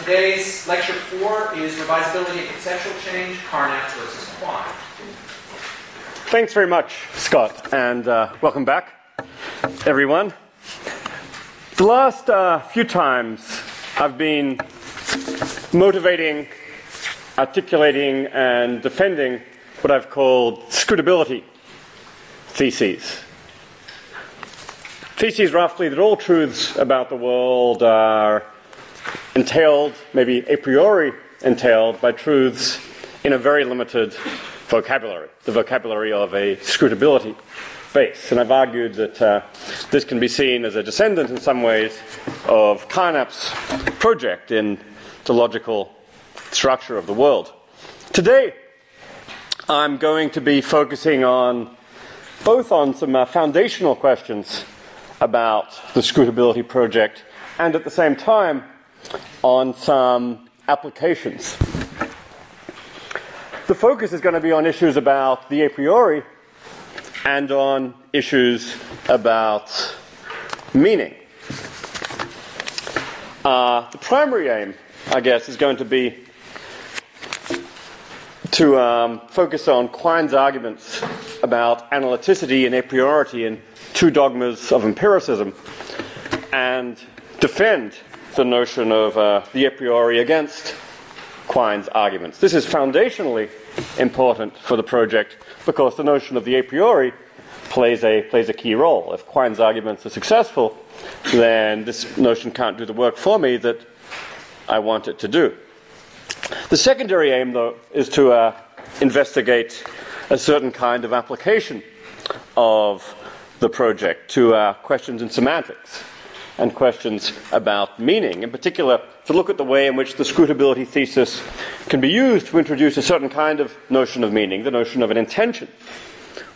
today's lecture four is revisability and conceptual change, Carnap versus Quine. Thanks very much, Scott, and uh, welcome back, everyone. The last uh, few times I've been motivating, articulating, and defending what I've called scrutability theses. Theses roughly that all truths about the world are entailed, maybe a priori entailed, by truths in a very limited vocabulary, the vocabulary of a scrutability base. And I've argued that uh, this can be seen as a descendant in some ways of Carnap's project in the logical structure of the world. Today, I'm going to be focusing on both on some uh, foundational questions about the scrutability project and at the same time on some applications. The focus is going to be on issues about the a priori and on issues about meaning. Uh, the primary aim, I guess, is going to be to um, focus on Quine's arguments about analyticity and a priori in two dogmas of empiricism and defend the notion of uh, the a priori against Quine's arguments. This is foundationally important for the project because the notion of the a priori plays a, plays a key role. If Quine's arguments are successful, then this notion can't do the work for me that I want it to do. The secondary aim, though, is to uh, investigate a certain kind of application of the project to uh, questions in semantics and questions about meaning. In particular, to look at the way in which the scrutability thesis can be used to introduce a certain kind of notion of meaning, the notion of an intention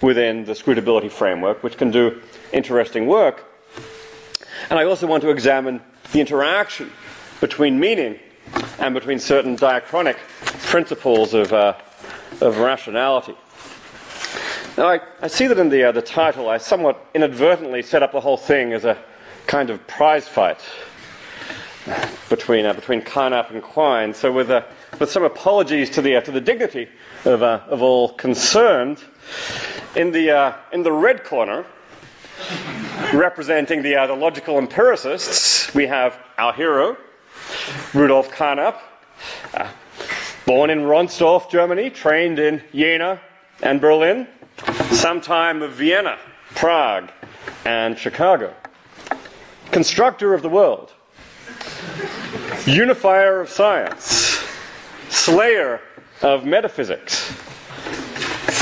within the scrutability framework, which can do interesting work. And I also want to examine the interaction between meaning and between certain diachronic principles of, uh, of rationality. Now, I, I, see that in the, uh, the title, I somewhat inadvertently set up the whole thing as a kind of prize fight between, uh, between Carnap and Quine. So, with, uh, with some apologies to the, uh, to the dignity of, uh, of all concerned, in the, uh, in the red corner, representing the, the logical empiricists, we have our hero, Rudolf Carnap, born in Ronsdorf, Germany, trained in Jena and Berlin, sometime of Vienna, Prague, and Chicago constructor of the world, unifier of science, slayer of metaphysics,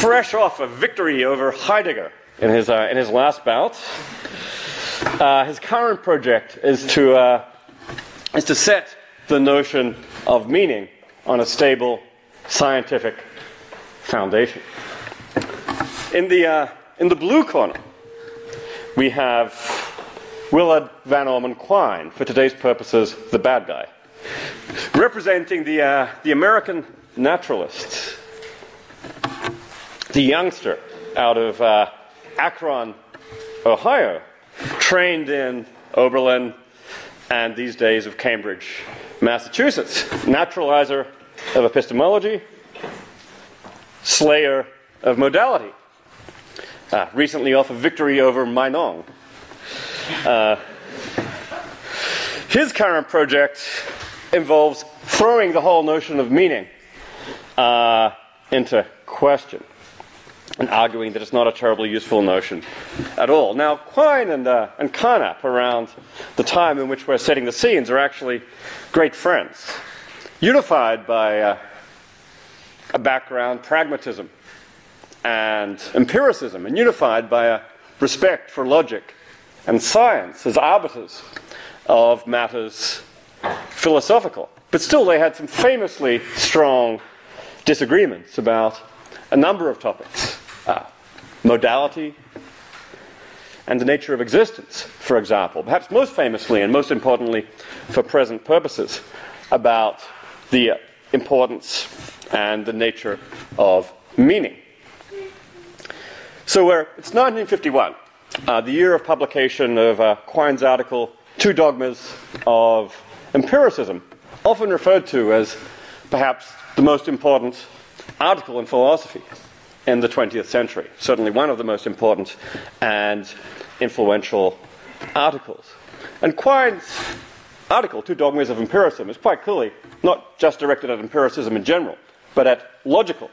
fresh off a victory over Heidegger in his, uh, in his last bout. Uh, his current project is to, uh, is to set the notion of meaning on a stable scientific foundation. In the, uh, in the blue corner, we have Willard Van Orman Quine, for today's purposes, the bad guy, representing the, uh, the American naturalist, the youngster out of uh, Akron, Ohio, trained in Oberlin and these days of Cambridge, Massachusetts, naturalizer of epistemology, slayer of modality. Uh, recently off a victory over Meinong, uh, his current project involves throwing the whole notion of meaning uh, into question and arguing that it's not a terribly useful notion at all. Now, Quine and, uh, and Carnap, around the time in which we're setting the scenes, are actually great friends, unified by uh, a background pragmatism and empiricism, and unified by a respect for logic and science as arbiters of matters philosophical. But still, they had some famously strong disagreements about a number of topics uh, modality and the nature of existence, for example. Perhaps most famously and most importantly for present purposes, about the importance and the nature of meaning. So where it's 1951 uh, the year of publication of uh, Quine's article, Two Dogmas of Empiricism, often referred to as perhaps the most important article in philosophy in the 20th century. Certainly one of the most important and influential articles. And Quine's article, Two Dogmas of Empiricism, is quite clearly not just directed at empiricism in general, but at logical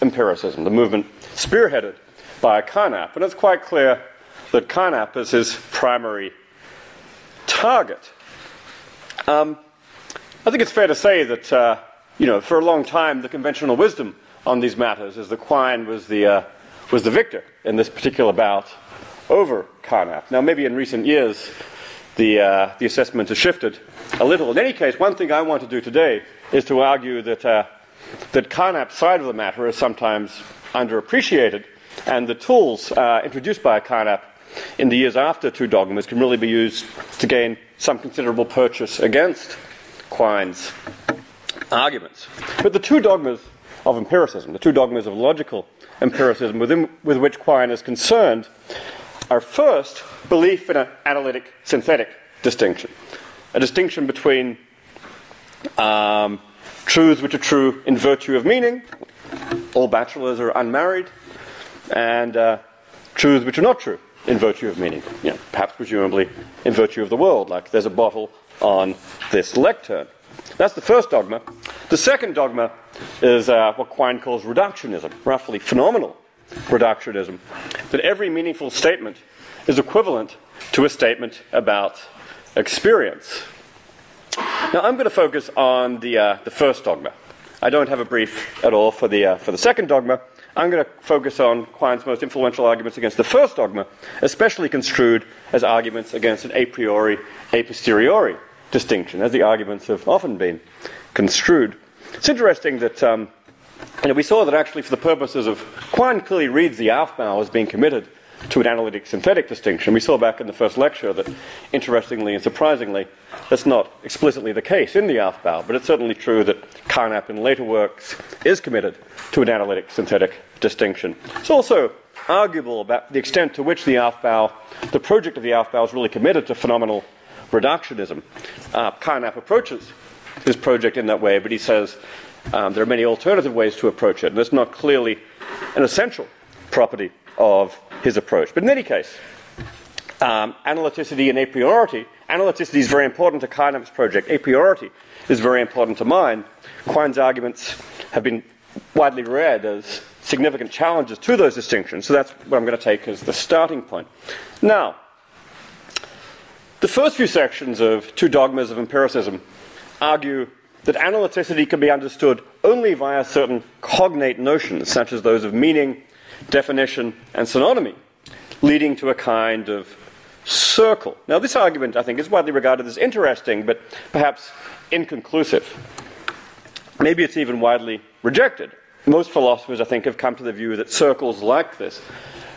empiricism, the movement spearheaded by Carnap. And it's quite clear that Carnap is his primary target. Um, I think it's fair to say that, uh, you know, for a long time, the conventional wisdom on these matters is that Quine was the, uh, was the victor in this particular bout over Carnap. Now, maybe in recent years, the, uh, the assessment has shifted a little. In any case, one thing I want to do today is to argue that, uh, that Carnap's side of the matter is sometimes underappreciated, and the tools uh, introduced by Carnap in the years after Two Dogmas can really be used to gain some considerable purchase against Quine's arguments. But the two dogmas of empiricism, the two dogmas of logical empiricism within, with which Quine is concerned, are first belief in an analytic synthetic distinction, a distinction between um, truths which are true in virtue of meaning, all bachelors are unmarried, and uh, truths which are not true in virtue of meaning, you know, perhaps presumably in virtue of the world, like there's a bottle on this lectern. That's the first dogma. The second dogma is uh, what Quine calls reductionism, roughly phenomenal reductionism, that every meaningful statement is equivalent to a statement about experience. Now, I'm going to focus on the, uh, the first dogma. I don't have a brief at all for the, uh, for the second dogma. I'm going to focus on Quine's most influential arguments against the first dogma, especially construed as arguments against an a priori, a posteriori distinction, as the arguments have often been construed. It's interesting that um, you know, we saw that actually, for the purposes of Quine, clearly reads the Aufbau as being committed to an analytic synthetic distinction. We saw back in the first lecture that, interestingly and surprisingly, that's not explicitly the case in the Aufbau, but it's certainly true that Carnap in later works is committed to an analytic synthetic distinction. It's also arguable about the extent to which the Aufbau, the project of the Aufbau, is really committed to phenomenal reductionism. Uh, Carnap approaches his project in that way, but he says um, there are many alternative ways to approach it, and that's not clearly an essential property of his approach. But in any case, um, analyticity and a priority. Analyticity is very important to Carnap's project. A priority is very important to mine. Quine's arguments have been widely read as significant challenges to those distinctions, so that's what I'm going to take as the starting point. Now, the first few sections of Two Dogmas of Empiricism argue that analyticity can be understood only via certain cognate notions, such as those of meaning, definition, and synonymy, leading to a kind of circle. Now, this argument, I think, is widely regarded as interesting, but perhaps inconclusive. Maybe it's even widely rejected. Most philosophers, I think, have come to the view that circles like this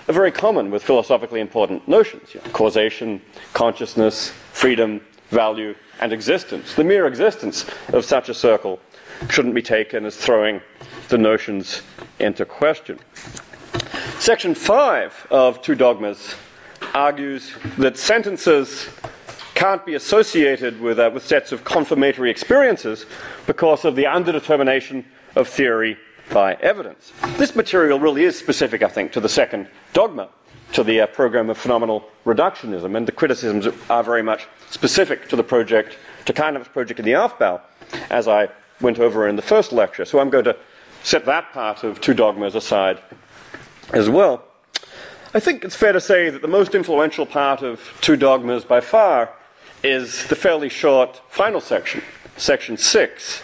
are very common with philosophically important notions you know, causation, consciousness, freedom, value, and existence. The mere existence of such a circle shouldn't be taken as throwing the notions into question. Section 5 of Two Dogmas argues that sentences can't be associated with, uh, with sets of confirmatory experiences because of the underdetermination of theory by evidence. This material really is specific, I think, to the second dogma, to the uh, program of phenomenal reductionism, and the criticisms are very much specific to the project, to Carnap's project in the Aufbau, as I went over in the first lecture. So I'm going to set that part of two dogmas aside as well. I think it's fair to say that the most influential part of Two Dogmas by far is the fairly short final section, section six,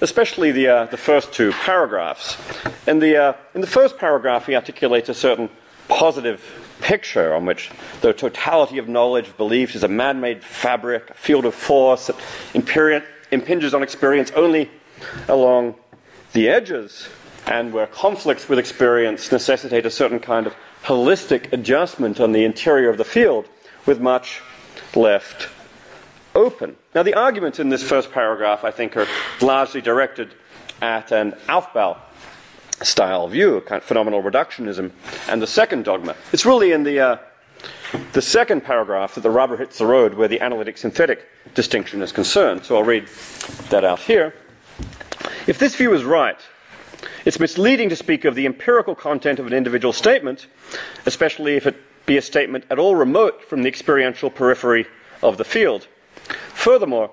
especially the, uh, the first two paragraphs. In the, uh, in the first paragraph, he articulates a certain positive picture on which the totality of knowledge, beliefs, is a man made fabric, a field of force that impinges on experience only along the edges and where conflicts with experience necessitate a certain kind of holistic adjustment on the interior of the field, with much left open. Now, the arguments in this first paragraph, I think, are largely directed at an Aufbau style view, kind of phenomenal reductionism, and the second dogma. It's really in the, uh, the second paragraph that the rubber hits the road where the analytic synthetic distinction is concerned. So I'll read that out here. If this view is right, it's misleading to speak of the empirical content of an individual statement, especially if it be a statement at all remote from the experiential periphery of the field. Furthermore,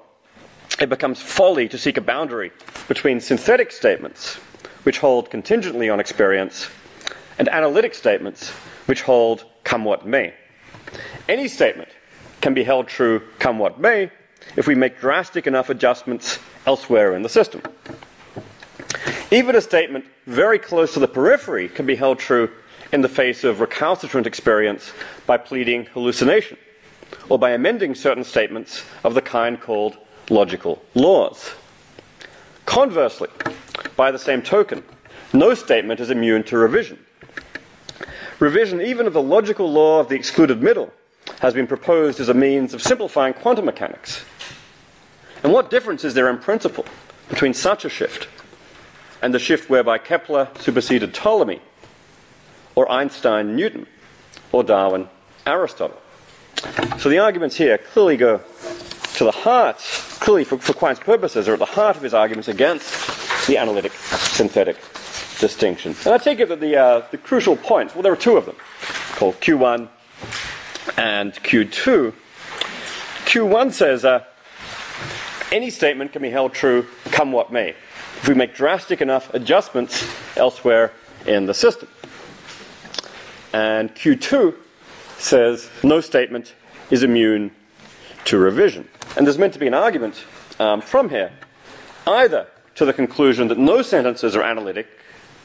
it becomes folly to seek a boundary between synthetic statements, which hold contingently on experience, and analytic statements, which hold come what may. Any statement can be held true come what may if we make drastic enough adjustments elsewhere in the system. Even a statement very close to the periphery can be held true in the face of recalcitrant experience by pleading hallucination or by amending certain statements of the kind called logical laws. Conversely, by the same token, no statement is immune to revision. Revision, even of the logical law of the excluded middle, has been proposed as a means of simplifying quantum mechanics. And what difference is there in principle between such a shift and the shift whereby Kepler superseded Ptolemy, or Einstein Newton, or Darwin Aristotle? So the arguments here clearly go to the heart, clearly for, for Quine's purposes, are at the heart of his arguments against the analytic synthetic distinction. And I take it that the, uh, the crucial points, well, there are two of them, called Q1 and Q2. Q1 says uh, any statement can be held true come what may if we make drastic enough adjustments elsewhere in the system. And Q2 says no statement is immune to revision. And there's meant to be an argument um, from here, either to the conclusion that no sentences are analytic,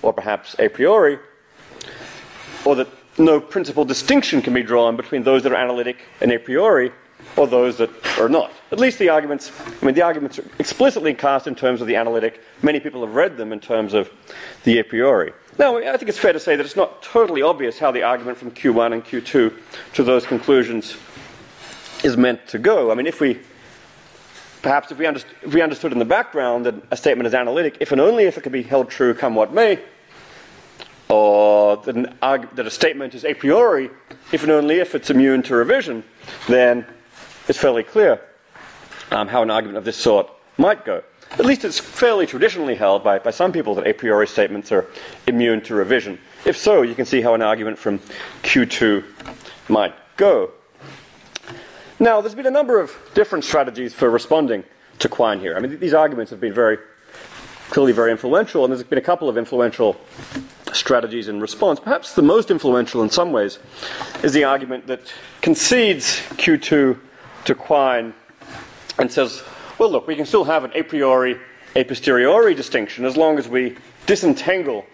or perhaps a priori, or that no principal distinction can be drawn between those that are analytic and a priori, or those that are not. At least the arguments, I mean, the arguments are explicitly cast in terms of the analytic. Many people have read them in terms of the a priori. Now, I think it's fair to say that it's not totally obvious how the argument from Q1 and Q2 to those conclusions is meant to go. I mean, if we perhaps if we, underst- if we understood in the background that a statement is analytic, if and only if it can be held true come what may, or that, arg- that a statement is a priori, if and only if it's immune to revision, then it's fairly clear um, how an argument of this sort might go. At least it's fairly traditionally held by, by some people that a priori statements are immune to revision. If so, you can see how an argument from Q2 might go. Now, there's been a number of different strategies for responding to Quine here. I mean, these arguments have been very clearly very influential, and there's been a couple of influential strategies in response. Perhaps the most influential in some ways is the argument that concedes Q2 to Quine and says, well, look, we can still have an a priori, a posteriori distinction as long as we disentangle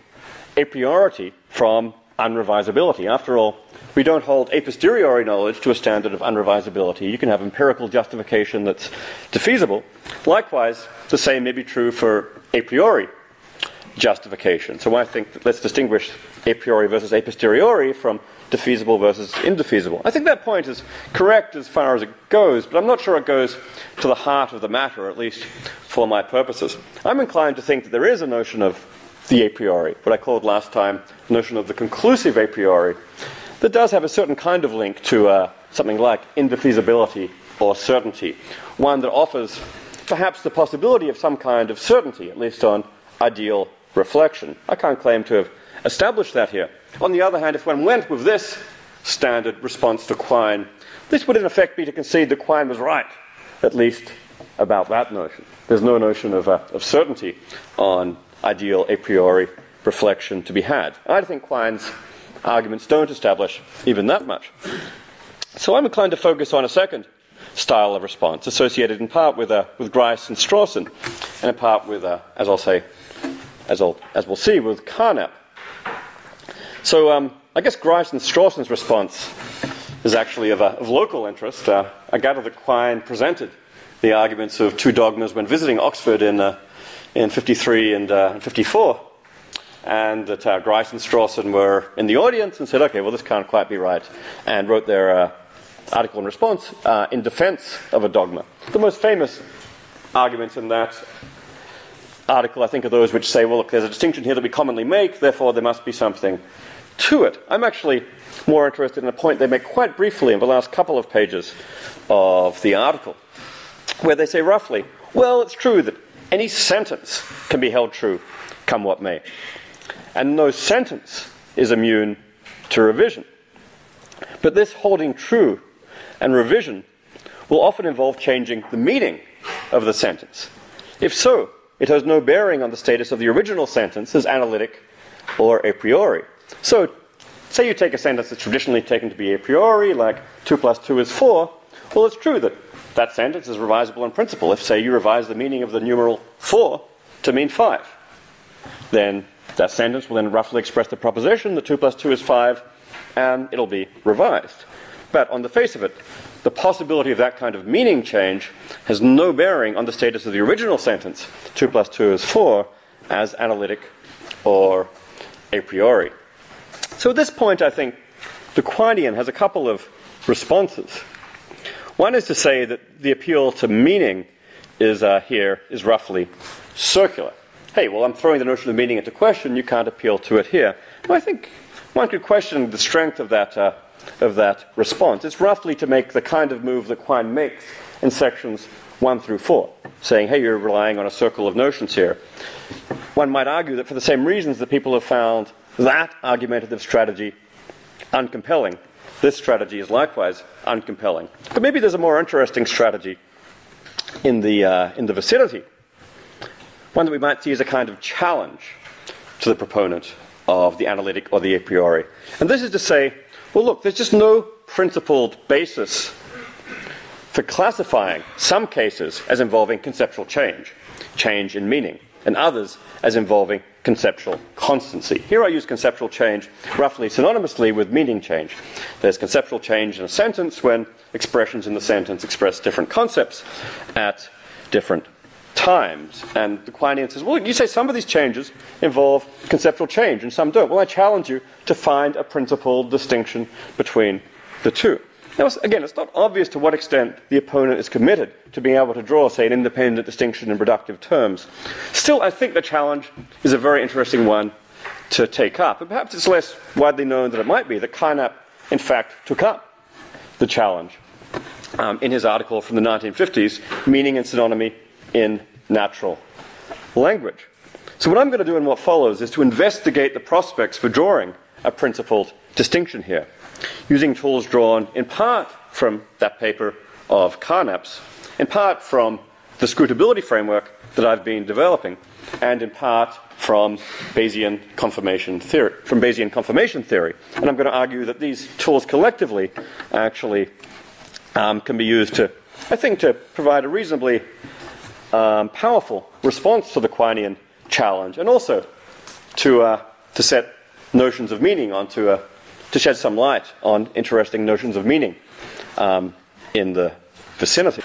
a priority from unrevisability. After all, we don't hold a posteriori knowledge to a standard of unrevisability. You can have empirical justification that's defeasible. Likewise, the same may be true for a priori justification. So I think that let's distinguish a priori versus a posteriori from defeasible versus indefeasible. I think that point is correct as far as it goes, but I'm not sure it goes to the heart of the matter, at least for my purposes. I'm inclined to think that there is a notion of the a priori, what I called last time, the notion of the conclusive a priori, that does have a certain kind of link to uh, something like indefeasibility or certainty, one that offers perhaps the possibility of some kind of certainty, at least on ideal reflection. I can't claim to have established that here. On the other hand, if one went with this standard response to Quine, this would in effect be to concede that Quine was right, at least about that notion. There's no notion of, uh, of certainty on ideal a priori reflection to be had. I think Quine's arguments don't establish even that much. So I'm inclined to focus on a second style of response, associated in part with, uh, with Grice and Strawson, and in part with, uh, as I'll say, as, I'll, as we'll see, with Carnap. So um, I guess Grice and Strawson's response is actually of, uh, of local interest. Uh, I gather that Quine presented the arguments of two dogmas when visiting Oxford in, uh, in 53 and uh, 54 and that uh, Grice and Strawson were in the audience and said, okay, well, this can't quite be right, and wrote their uh, article in response uh, in defense of a dogma. The most famous arguments in that article, I think, are those which say, well, look, there's a distinction here that we commonly make, therefore there must be something to it. I'm actually more interested in a point they make quite briefly in the last couple of pages of the article, where they say roughly, well, it's true that any sentence can be held true, come what may. And no sentence is immune to revision. But this holding true and revision will often involve changing the meaning of the sentence. If so, it has no bearing on the status of the original sentence as analytic or a priori. So, say you take a sentence that's traditionally taken to be a priori, like 2 plus 2 is 4, well, it's true that that sentence is revisable in principle. If, say, you revise the meaning of the numeral 4 to mean 5, then that sentence will then roughly express the proposition that 2 plus 2 is 5, and it'll be revised. But on the face of it, the possibility of that kind of meaning change has no bearing on the status of the original sentence, 2 plus 2 is 4, as analytic or a priori. So at this point, I think the Quinean has a couple of responses. One is to say that the appeal to meaning is uh, here is roughly circular. Hey, well, I'm throwing the notion of meaning into question. You can't appeal to it here. Well, I think one could question the strength of that uh, of that response. It's roughly to make the kind of move that Quine makes in sections 1 through 4, saying, hey, you're relying on a circle of notions here. One might argue that for the same reasons that people have found that argumentative strategy uncompelling, this strategy is likewise uncompelling. But maybe there's a more interesting strategy in the, uh, in the vicinity, one that we might see as a kind of challenge to the proponent of the analytic or the a priori. And this is to say, well, look, there's just no principled basis for classifying some cases as involving conceptual change, change in meaning, and others as involving conceptual constancy. Here I use conceptual change roughly synonymously with meaning change. There's conceptual change in a sentence when expressions in the sentence express different concepts at different times. And the Quinean says, well, you say some of these changes involve conceptual change and some don't. Well, I challenge you to find a principled distinction between the two. Now, again, it's not obvious to what extent the opponent is committed to being able to draw, say, an independent distinction in productive terms. Still, I think the challenge is a very interesting one to take up. And perhaps it's less widely known than it might be that Carnap, in fact, took up the challenge um, in his article from the 1950s, Meaning and Synonymy in natural language. So, what I'm going to do in what follows is to investigate the prospects for drawing a principled distinction here, using tools drawn in part from that paper of Carnap's, in part from the scrutability framework that I've been developing, and in part from Bayesian confirmation theory. From Bayesian confirmation theory, and I'm going to argue that these tools collectively actually um, can be used to, I think, to provide a reasonably um, powerful response to the Quinean challenge, and also to, uh, to set notions of meaning onto a, to shed some light on interesting notions of meaning um, in the vicinity.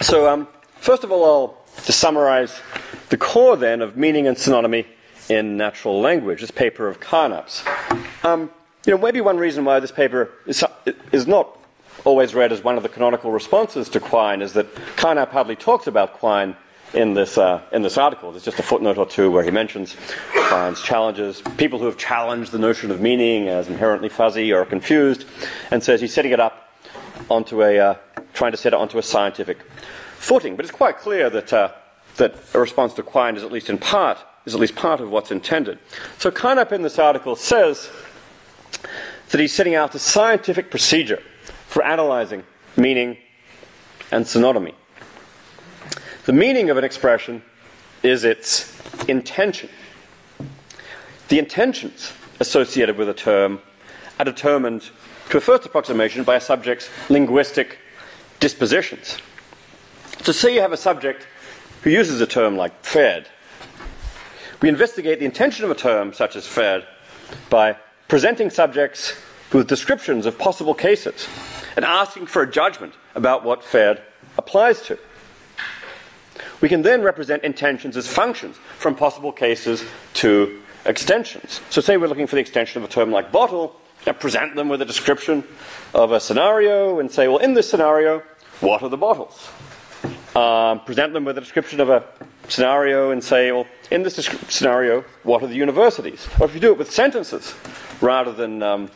So, um, first of all, I'll to summarize the core then of meaning and synonymy in natural language, this paper of Carnap's. Um, you know, maybe one reason why this paper is, is not always read as one of the canonical responses to Quine is that Carnap hardly talks about Quine in this, uh, in this article. There's just a footnote or two where he mentions Quine's challenges, people who have challenged the notion of meaning as inherently fuzzy or confused, and says he's setting it up onto a, uh, trying to set it onto a scientific footing. But it's quite clear that, uh, that a response to Quine is at least in part, is at least part of what's intended. So Carnap in this article says that he's setting out a scientific procedure for analyzing meaning and synonymy. The meaning of an expression is its intention. The intentions associated with a term are determined to a first approximation by a subject's linguistic dispositions. So, say you have a subject who uses a term like fed. We investigate the intention of a term such as fed by presenting subjects with descriptions of possible cases and asking for a judgment about what fed applies to. We can then represent intentions as functions from possible cases to extensions. So, say we're looking for the extension of a term like bottle, and present them with a description of a scenario and say, well, in this scenario, what are the bottles? Um, present them with a description of a scenario and say, well, in this scenario, what are the universities? Or if you do it with sentences rather than, um,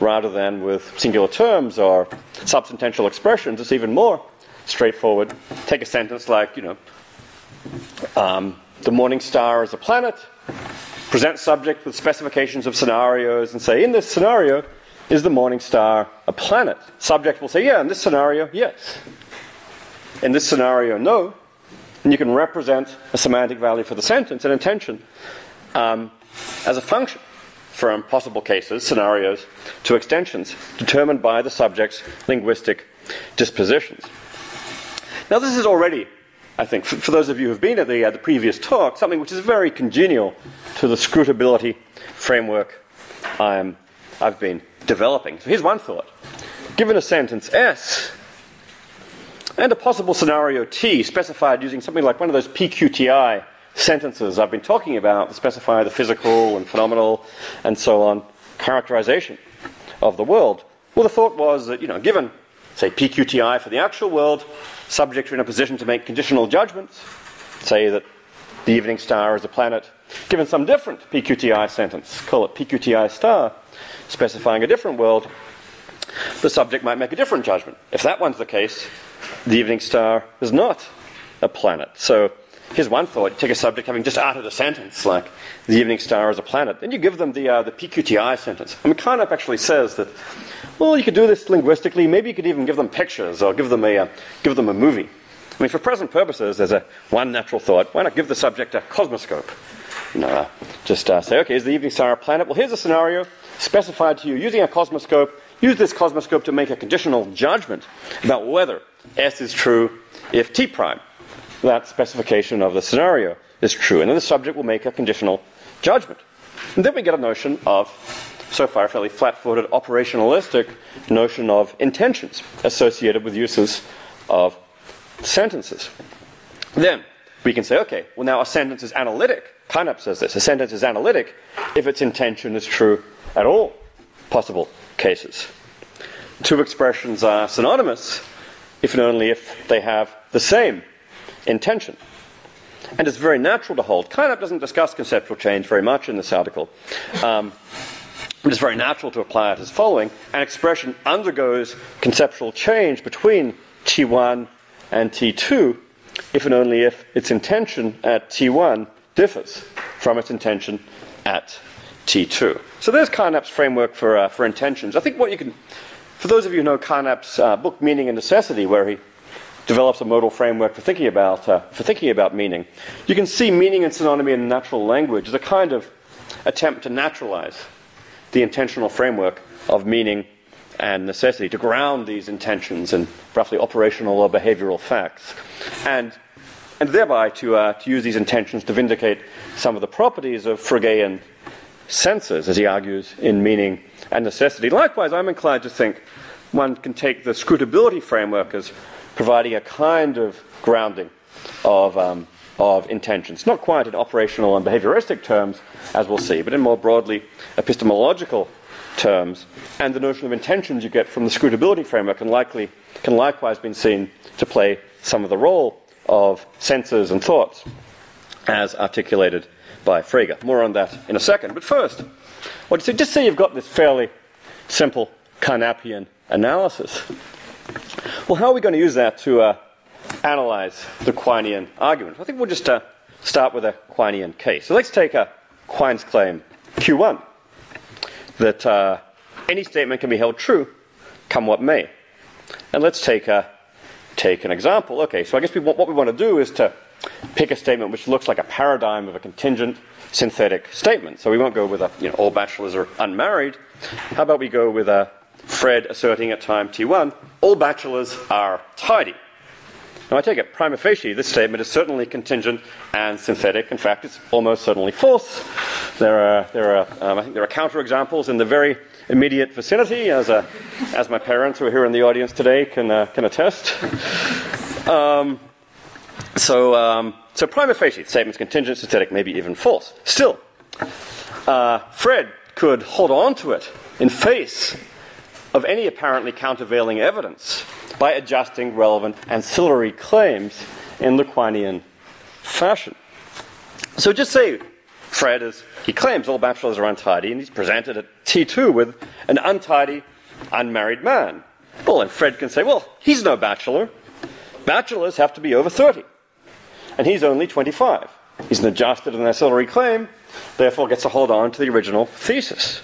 rather than with singular terms or substantial expressions, it's even more straightforward. Take a sentence like, you know, um, the morning star is a planet, present subject with specifications of scenarios, and say, in this scenario, is the morning star a planet? Subject will say, yeah, in this scenario, yes. In this scenario, no. And you can represent a semantic value for the sentence, an intention um, as a function from possible cases, scenarios, to extensions determined by the subject's linguistic dispositions. Now, this is already, I think, for, for those of you who have been at the, uh, the previous talk, something which is very congenial to the scrutability framework I'm, I've been developing. So here's one thought. Given a sentence S, and a possible scenario T specified using something like one of those PQTI sentences I've been talking about specify the physical and phenomenal and so on characterization of the world. Well, the thought was that, you know, given, say, PQTI for the actual world, subjects are in a position to make conditional judgments, say that the evening star is a planet, given some different PQTI sentence, call it PQTI star, specifying a different world, the subject might make a different judgment. If that one's the case, the evening star is not a planet. So here's one thought. Take a subject having just uttered a sentence like the evening star is a planet, then you give them the, uh, the PQTI sentence. I mean, Carnap actually says that, well, you could do this linguistically. Maybe you could even give them pictures or give them a, uh, give them a movie. I mean, for present purposes, there's a one natural thought. Why not give the subject a cosmoscope? You know, uh, just uh, say, okay, is the evening star a planet? Well, here's a scenario specified to you using a cosmoscope. Use this cosmoscope to make a conditional judgment about whether S is true if T prime, that specification of the scenario, is true. And then the subject will make a conditional judgment. And then we get a notion of, so far, a fairly flat footed, operationalistic notion of intentions associated with uses of sentences. Then we can say, okay, well, now a sentence is analytic. Carnap says this. A sentence is analytic if its intention is true at all possible cases. Two expressions are synonymous if and only if they have the same intention. And it's very natural to hold. Carnap doesn't discuss conceptual change very much in this article. Um, it is very natural to apply it as following an expression undergoes conceptual change between T1 and T2 if and only if its intention at T1 differs from its intention at T2. So there's Carnap's framework for, uh, for intentions. I think what you can, for those of you who know Carnap's uh, book Meaning and Necessity, where he develops a modal framework for thinking about, uh, for thinking about meaning, you can see meaning and synonymy in natural language as a kind of attempt to naturalize the intentional framework of meaning and necessity, to ground these intentions in roughly operational or behavioral facts. And and thereby to, uh, to use these intentions to vindicate some of the properties of Fregean senses, as he argues, in meaning and necessity. Likewise, I'm inclined to think one can take the scrutability framework as providing a kind of grounding of, um, of intentions. Not quite in operational and behavioristic terms, as we'll see, but in more broadly epistemological terms. And the notion of intentions you get from the scrutability framework can, likely, can likewise be seen to play some of the role of senses and thoughts as articulated by Frege. More on that in a second. But first, what you say, just say you've got this fairly simple Carnapian analysis. Well, how are we going to use that to uh, analyze the Quinean argument? I think we'll just uh, start with a Quinean case. So let's take a Quine's claim Q1 that uh, any statement can be held true, come what may. And let's take a take an example. Okay, so I guess we want, what we want to do is to pick a statement which looks like a paradigm of a contingent synthetic statement. So we won't go with a, you know, all bachelors are unmarried. How about we go with a Fred asserting at time T1, all bachelors are tidy. Now I take it, prima facie, this statement is certainly contingent and synthetic. In fact, it's almost certainly false. There are, there are um, I think there are counterexamples in the very immediate vicinity, as, a, as my parents who are here in the audience today can, uh, can attest. Um, so, um, so prima facie, the statement's contingent, synthetic, maybe even false. Still, uh, Fred could hold on to it in face of any apparently countervailing evidence by adjusting relevant ancillary claims in the Quinean fashion. So just say Fred is, he claims all bachelors are untidy, and he's presented at T2 with an untidy, unmarried man. Well, and Fred can say, well, he's no bachelor. Bachelors have to be over 30, and he's only 25. He's an adjusted and ancillary claim, therefore gets to hold on to the original thesis.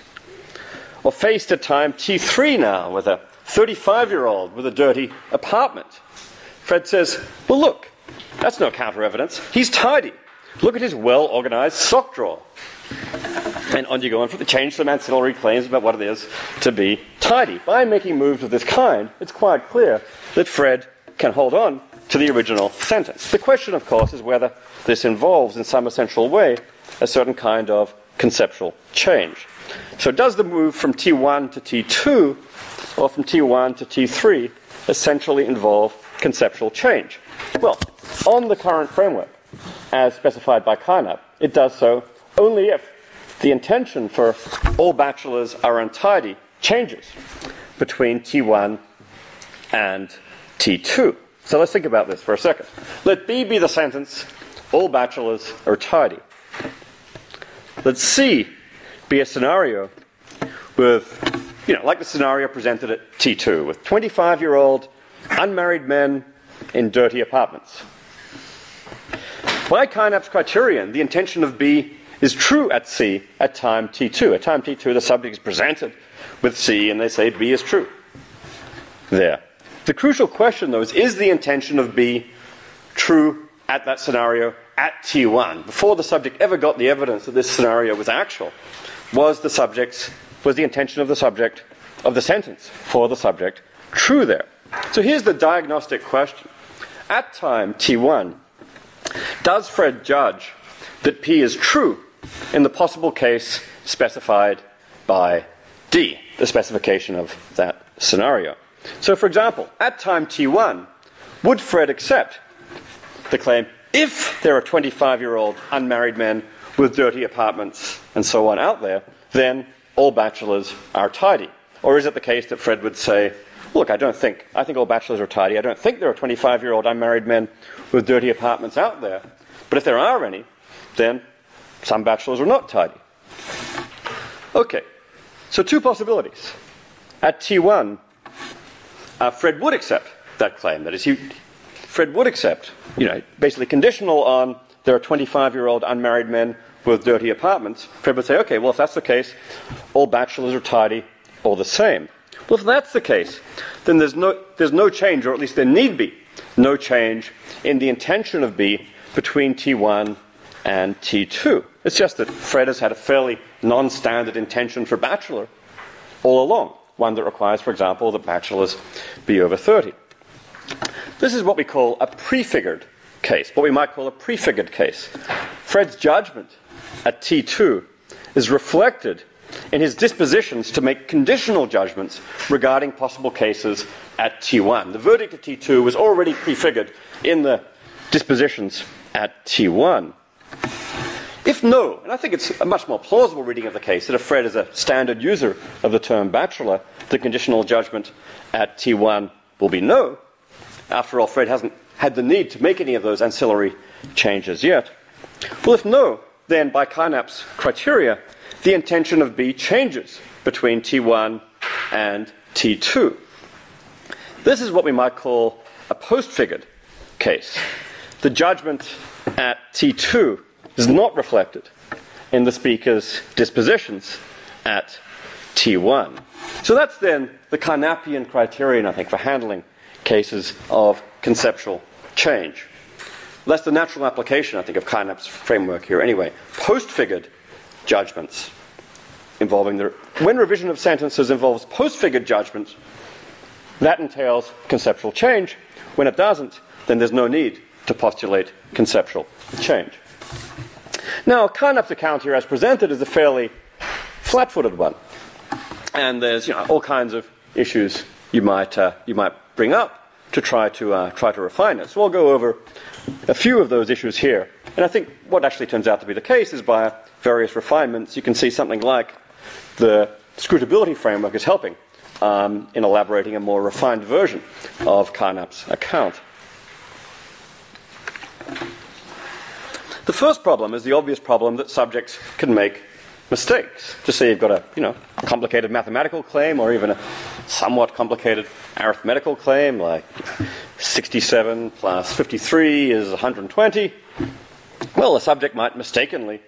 Or faced at time T3 now with a 35 year old with a dirty apartment. Fred says, Well, look, that's no counter evidence. He's tidy. Look at his well organized sock drawer. And on you go on for the change some ancillary claims about what it is to be tidy. By making moves of this kind, it's quite clear that Fred can hold on to the original sentence. The question, of course, is whether this involves, in some essential way, a certain kind of conceptual change. So, does the move from T1 to T2 or from T1 to T3 essentially involve conceptual change? Well, on the current framework, as specified by Carnap, it does so only if the intention for all bachelors are untidy changes between T1 and T2. So let's think about this for a second. Let B be the sentence, all bachelors are tidy. Let C be a scenario with, you know, like the scenario presented at T2, with 25 year old unmarried men in dirty apartments. By Carnap's criterion, the intention of B is true at C at time T2. At time T2, the subject is presented with C and they say B is true. There. The crucial question, though, is is the intention of B true at that scenario at T1? Before the subject ever got the evidence that this scenario was actual, was the subject's, was the intention of the subject of the sentence for the subject true there? So here's the diagnostic question. At time T1, does Fred judge that P is true in the possible case specified by D, the specification of that scenario? So, for example, at time T1, would Fred accept the claim if there are 25 year old unmarried men with dirty apartments and so on out there, then all bachelors are tidy? Or is it the case that Fred would say, look, I don't think, I think all bachelors are tidy. I don't think there are 25 year old unmarried men with dirty apartments out there. But if there are any, then some bachelors are not tidy. Okay, so two possibilities. At T1, uh, Fred would accept that claim. That is, he, Fred would accept, you know, basically conditional on there are 25 year old unmarried men with dirty apartments. Fred would say, okay, well, if that's the case, all bachelors are tidy all the same. Well, if that's the case, then there's no, there's no change, or at least there need be no change in the intention of B between T1 and T2. It's just that Fred has had a fairly non standard intention for bachelor all along one that requires, for example, that bachelors be over 30. This is what we call a prefigured case, what we might call a prefigured case. Fred's judgment at T2 is reflected in his dispositions to make conditional judgments regarding possible cases at T1. The verdict at T2 was already prefigured in the dispositions at T1. If no, and I think it's a much more plausible reading of the case that if Fred is a standard user of the term bachelor, the conditional judgment at T1 will be no. After all, Fred hasn't had the need to make any of those ancillary changes yet. Well, if no, then by Carnap's criteria, the intention of B changes between T1 and T2. This is what we might call a post-figured case. The judgment at T2 is not reflected in the speaker's dispositions at T1. So that's then the Carnapian criterion, I think, for handling cases of conceptual change. That's the natural application, I think, of Carnap's framework here. Anyway, post-figured judgments involving the when revision of sentences involves post-figured judgments, that entails conceptual change. When it doesn't, then there's no need to postulate conceptual change. Now, Carnap's account here, as presented, is a fairly flat-footed one, and there's you know, all kinds of issues you might uh, you might bring up to try to uh, try to refine it. So I'll go over a few of those issues here, and I think what actually turns out to be the case is by various refinements, you can see something like the scrutability framework is helping um, in elaborating a more refined version of Carnap's account. The first problem is the obvious problem that subjects can make mistakes. Just say you've got a you know complicated mathematical claim or even a somewhat complicated arithmetical claim like 67 plus 53 is 120. Well, the subject might mistakenly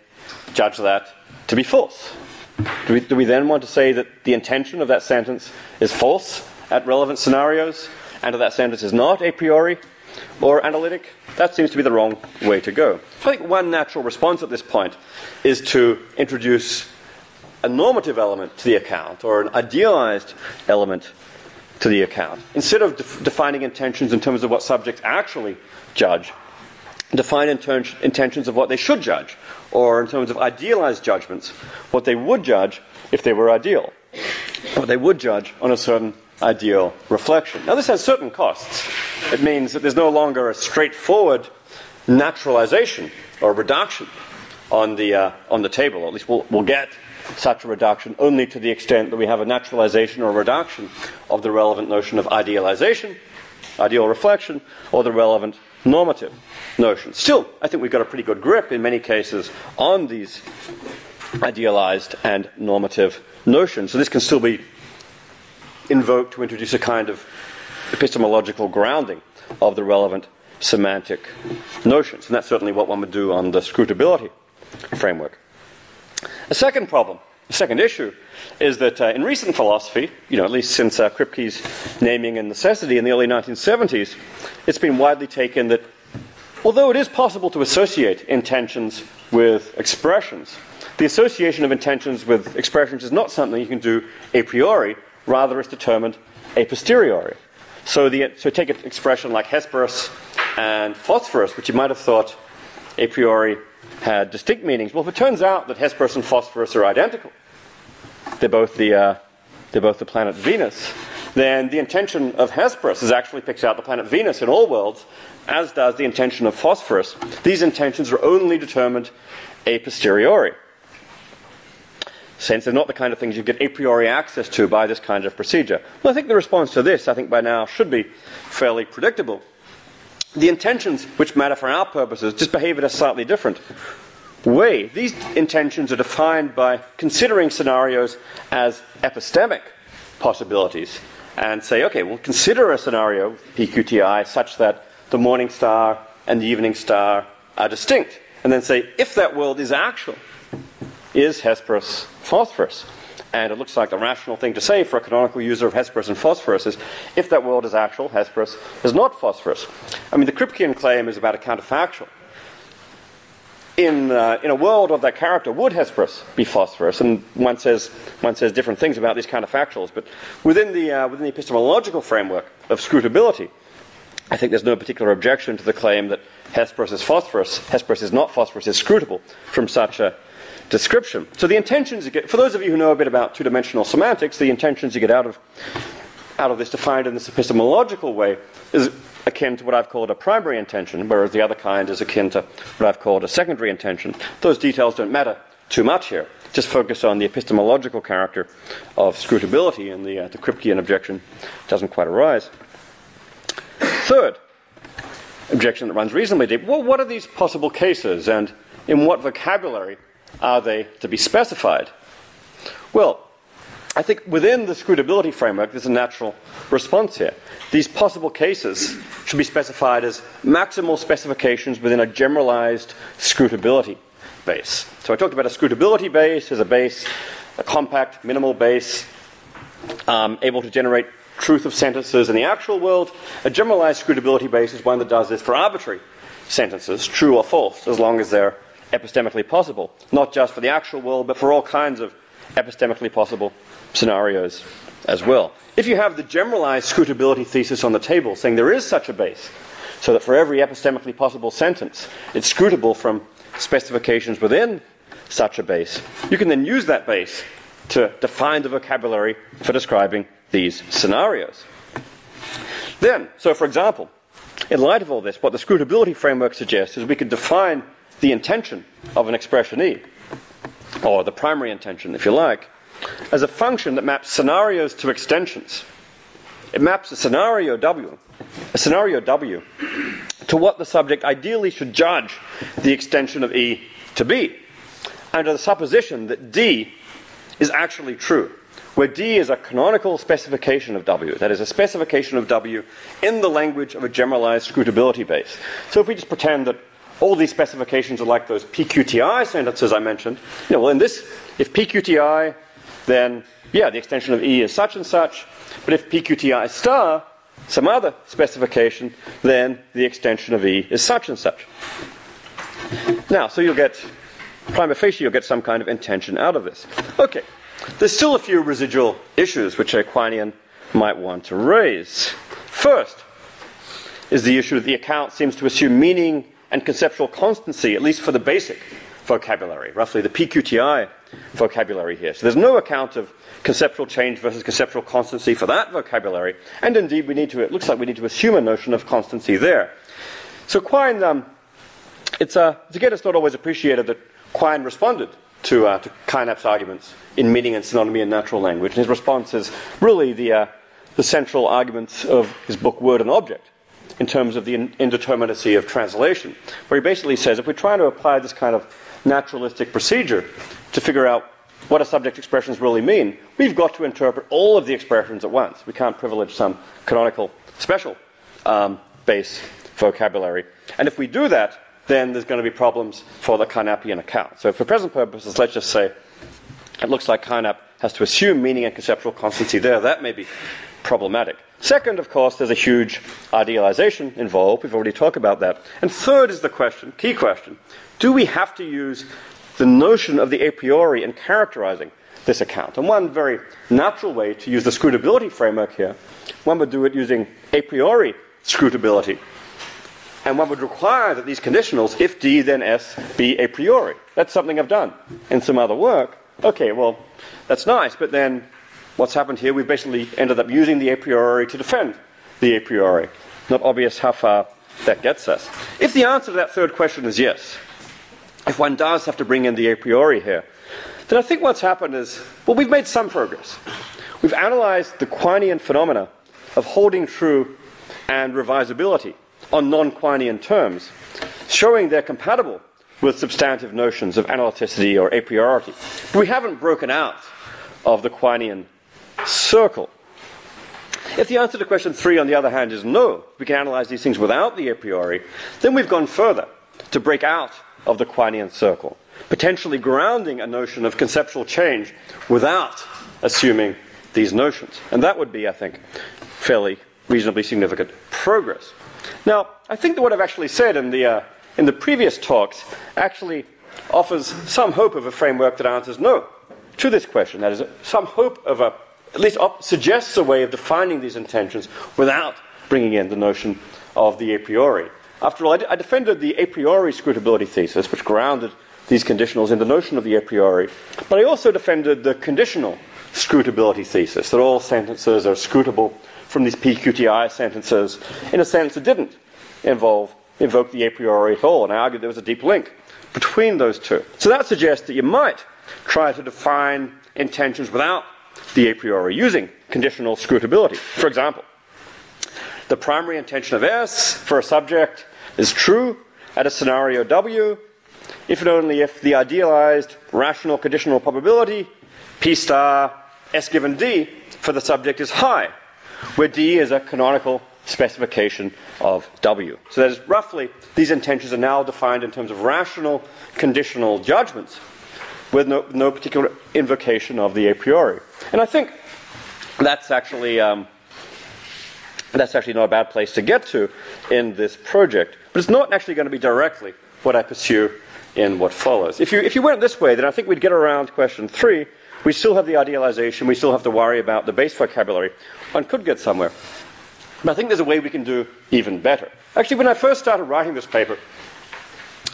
judge that to be false. Do we, do we then want to say that the intention of that sentence is false at relevant scenarios and that that sentence is not a priori or analytic? That seems to be the wrong way to go. I think one natural response at this point is to introduce a normative element to the account or an idealized element to the account. Instead of def- defining intensions in terms of what subjects actually judge, define inten- intensions of what they should judge, or in terms of idealized judgments, what they would judge if they were ideal, what they would judge on a certain ideal reflection. Now, this has certain costs. It means that there's no longer a straightforward naturalization or reduction on the, uh, on the table, at least we'll, we'll get such a reduction only to the extent that we have a naturalization or a reduction of the relevant notion of idealization, ideal reflection, or the relevant normative notion. Still, I think we've got a pretty good grip in many cases on these idealized and normative notions. So this can still be invoked to introduce a kind of epistemological grounding of the relevant semantic notions. And that's certainly what one would do on the scrutability framework. A second problem, a second issue, is that uh, in recent philosophy, you know, at least since uh, Kripke's naming and necessity in the early 1970s, it's been widely taken that although it is possible to associate intensions with expressions, the association of intensions with expressions is not something you can do a priori, rather it's determined a posteriori. So, the, so take an expression like Hesperus and phosphorus, which you might have thought a priori had distinct meanings. Well, if it turns out that Hesperus and phosphorus are identical, they're both the, uh, they're both the planet Venus, then the intension of Hesperus is actually picks out the planet Venus in all worlds, as does the intension of phosphorus. These intensions are only determined a posteriori. Since they're not the kind of things you get a priori access to by this kind of procedure. Well, I think the response to this, I think by now, should be fairly predictable. The intensions which matter for our purposes just behave in a slightly different way. These intensions are defined by considering scenarios as epistemic possibilities and say, okay, we'll consider a scenario, PQTI, such that the morning star and the evening star are distinct. And then say, if that world is actual, is Hesperus phosphorus? And it looks like the rational thing to say for a canonical user of Hesperus and phosphorus is if that world is actual, Hesperus is not phosphorus. I mean, the Kripkean claim is about a counterfactual. In, uh, in a world of that character, would Hesperus be phosphorus? And one says, one says different things about these counterfactuals, but within the, uh, within the epistemological framework of scrutability, I think there's no particular objection to the claim that Hesperus is phosphorus, Hesperus is not phosphorus, is scrutable from such a description. So the intensions you get, for those of you who know a bit about two-dimensional semantics, the intensions you get out of out of this defined in this epistemological way is akin to what I've called a primary intension, whereas the other kind is akin to what I've called a secondary intension. Those details don't matter too much here. Just focus on the epistemological character of scrutability, and the, uh, the Kripkean objection doesn't quite arise. Third objection that runs reasonably deep well, what are these possible cases, and in what vocabulary are they to be specified? Well, I think within the scrutability framework, there's a natural response here. These possible cases should be specified as maximal specifications within a generalized scrutability base. So I talked about a scrutability base as a base, a compact, minimal base, um, able to generate truth of sentences in the actual world. A generalized scrutability base is one that does this for arbitrary sentences, true or false, as long as they're epistemically possible, not just for the actual world, but for all kinds of epistemically possible scenarios as well. If you have the generalized scrutability thesis on the table saying there is such a base, so that for every epistemically possible sentence, it's scrutable from specifications within such a base, you can then use that base to define the vocabulary for describing these scenarios. Then, so for example, in light of all this, what the scrutability framework suggests is we could define the intension of an expression E, or the primary intension, if you like, as a function that maps scenarios to extensions. It maps a scenario W a scenario W to what the subject ideally should judge the extension of E to be, under the supposition that D is actually true, where D is a canonical specification of W, that is, a specification of W in the language of a generalized scrutability base. So if we just pretend that all these specifications are like those PQTI sentences I mentioned, you know, well, in this, if PQTI, then yeah, the extension of E is such and such, but if PQTI star, some other specification, then the extension of E is such and such. Now, so you'll get, prima facie, you'll get some kind of intension out of this. Okay, there's still a few residual issues which a Quinean might want to raise. First is the issue that the account seems to assume meaning and conceptual constancy, at least for the basic vocabulary, roughly the PQTI vocabulary here. So there's no account of conceptual change versus conceptual constancy for that vocabulary, and indeed we need to, it looks like we need to assume a notion of constancy there. So Quine, um, it's, uh, again, it's not always appreciated that Quine responded to, uh, to Carnap's arguments in meaning and synonymy in natural language, and his response is really the, uh, the central arguments of his book Word and Object in terms of the indeterminacy of translation, where he basically says if we're trying to apply this kind of naturalistic procedure to figure out what a subject expressions really mean, we've got to interpret all of the expressions at once. We can't privilege some canonical special um, base vocabulary. And if we do that, then there's going to be problems for the Carnapian account. So for present purposes, let's just say it looks like Carnap has to assume meaning and conceptual constancy there. That may be problematic. Second, of course, there's a huge idealization involved. We've already talked about that. And third is the question, key question, do we have to use the notion of the a priori in characterizing this account? And one very natural way to use the scrutability framework here, one would do it using a priori scrutability. And one would require that these conditionals, if D, then S, be a priori. That's something I've done in some other work. Okay, well, that's nice, but then what's happened here, we've basically ended up using the a priori to defend the a priori. Not obvious how far that gets us. If the answer to that third question is yes, if one does have to bring in the a priori here, then I think what's happened is, well, we've made some progress. We've analyzed the Quinean phenomena of holding true and revisability on non Quinean terms, showing they're compatible with substantive notions of analyticity or a priority. But we haven't broken out of the Quinean circle. If the answer to question three, on the other hand, is no, we can analyze these things without the a priori, then we've gone further to break out of the Quinean circle, potentially grounding a notion of conceptual change without assuming these notions. And that would be, I think, fairly reasonably significant progress. Now, I think that what I've actually said in the, uh, in the previous talks actually offers some hope of a framework that answers no to this question. That is, some hope of a at least op- suggests a way of defining these intensions without bringing in the notion of the a priori. After all, I, d- I defended the a priori scrutability thesis, which grounded these conditionals in the notion of the a priori, but I also defended the conditional scrutability thesis, that all sentences are scrutable from these PQTI sentences in a sense that didn't involve invoke the a priori at all, and I argued there was a deep link between those two. So that suggests that you might try to define intensions without the a priori using conditional scrutability. For example, the primary intension of S for a subject is true at a scenario W if and only if the idealized rational conditional probability P star S given D for the subject is high, where D is a canonical specification of W. So that is roughly, these intensions are now defined in terms of rational conditional judgments with no, no particular invocation of the a priori. And I think that's actually um, that's actually not a bad place to get to in this project. But it's not actually going to be directly what I pursue in what follows. If you if you went this way, then I think we'd get around question three. We still have the idealization. We still have to worry about the base vocabulary. One could get somewhere. But I think there's a way we can do even better. Actually, when I first started writing this paper,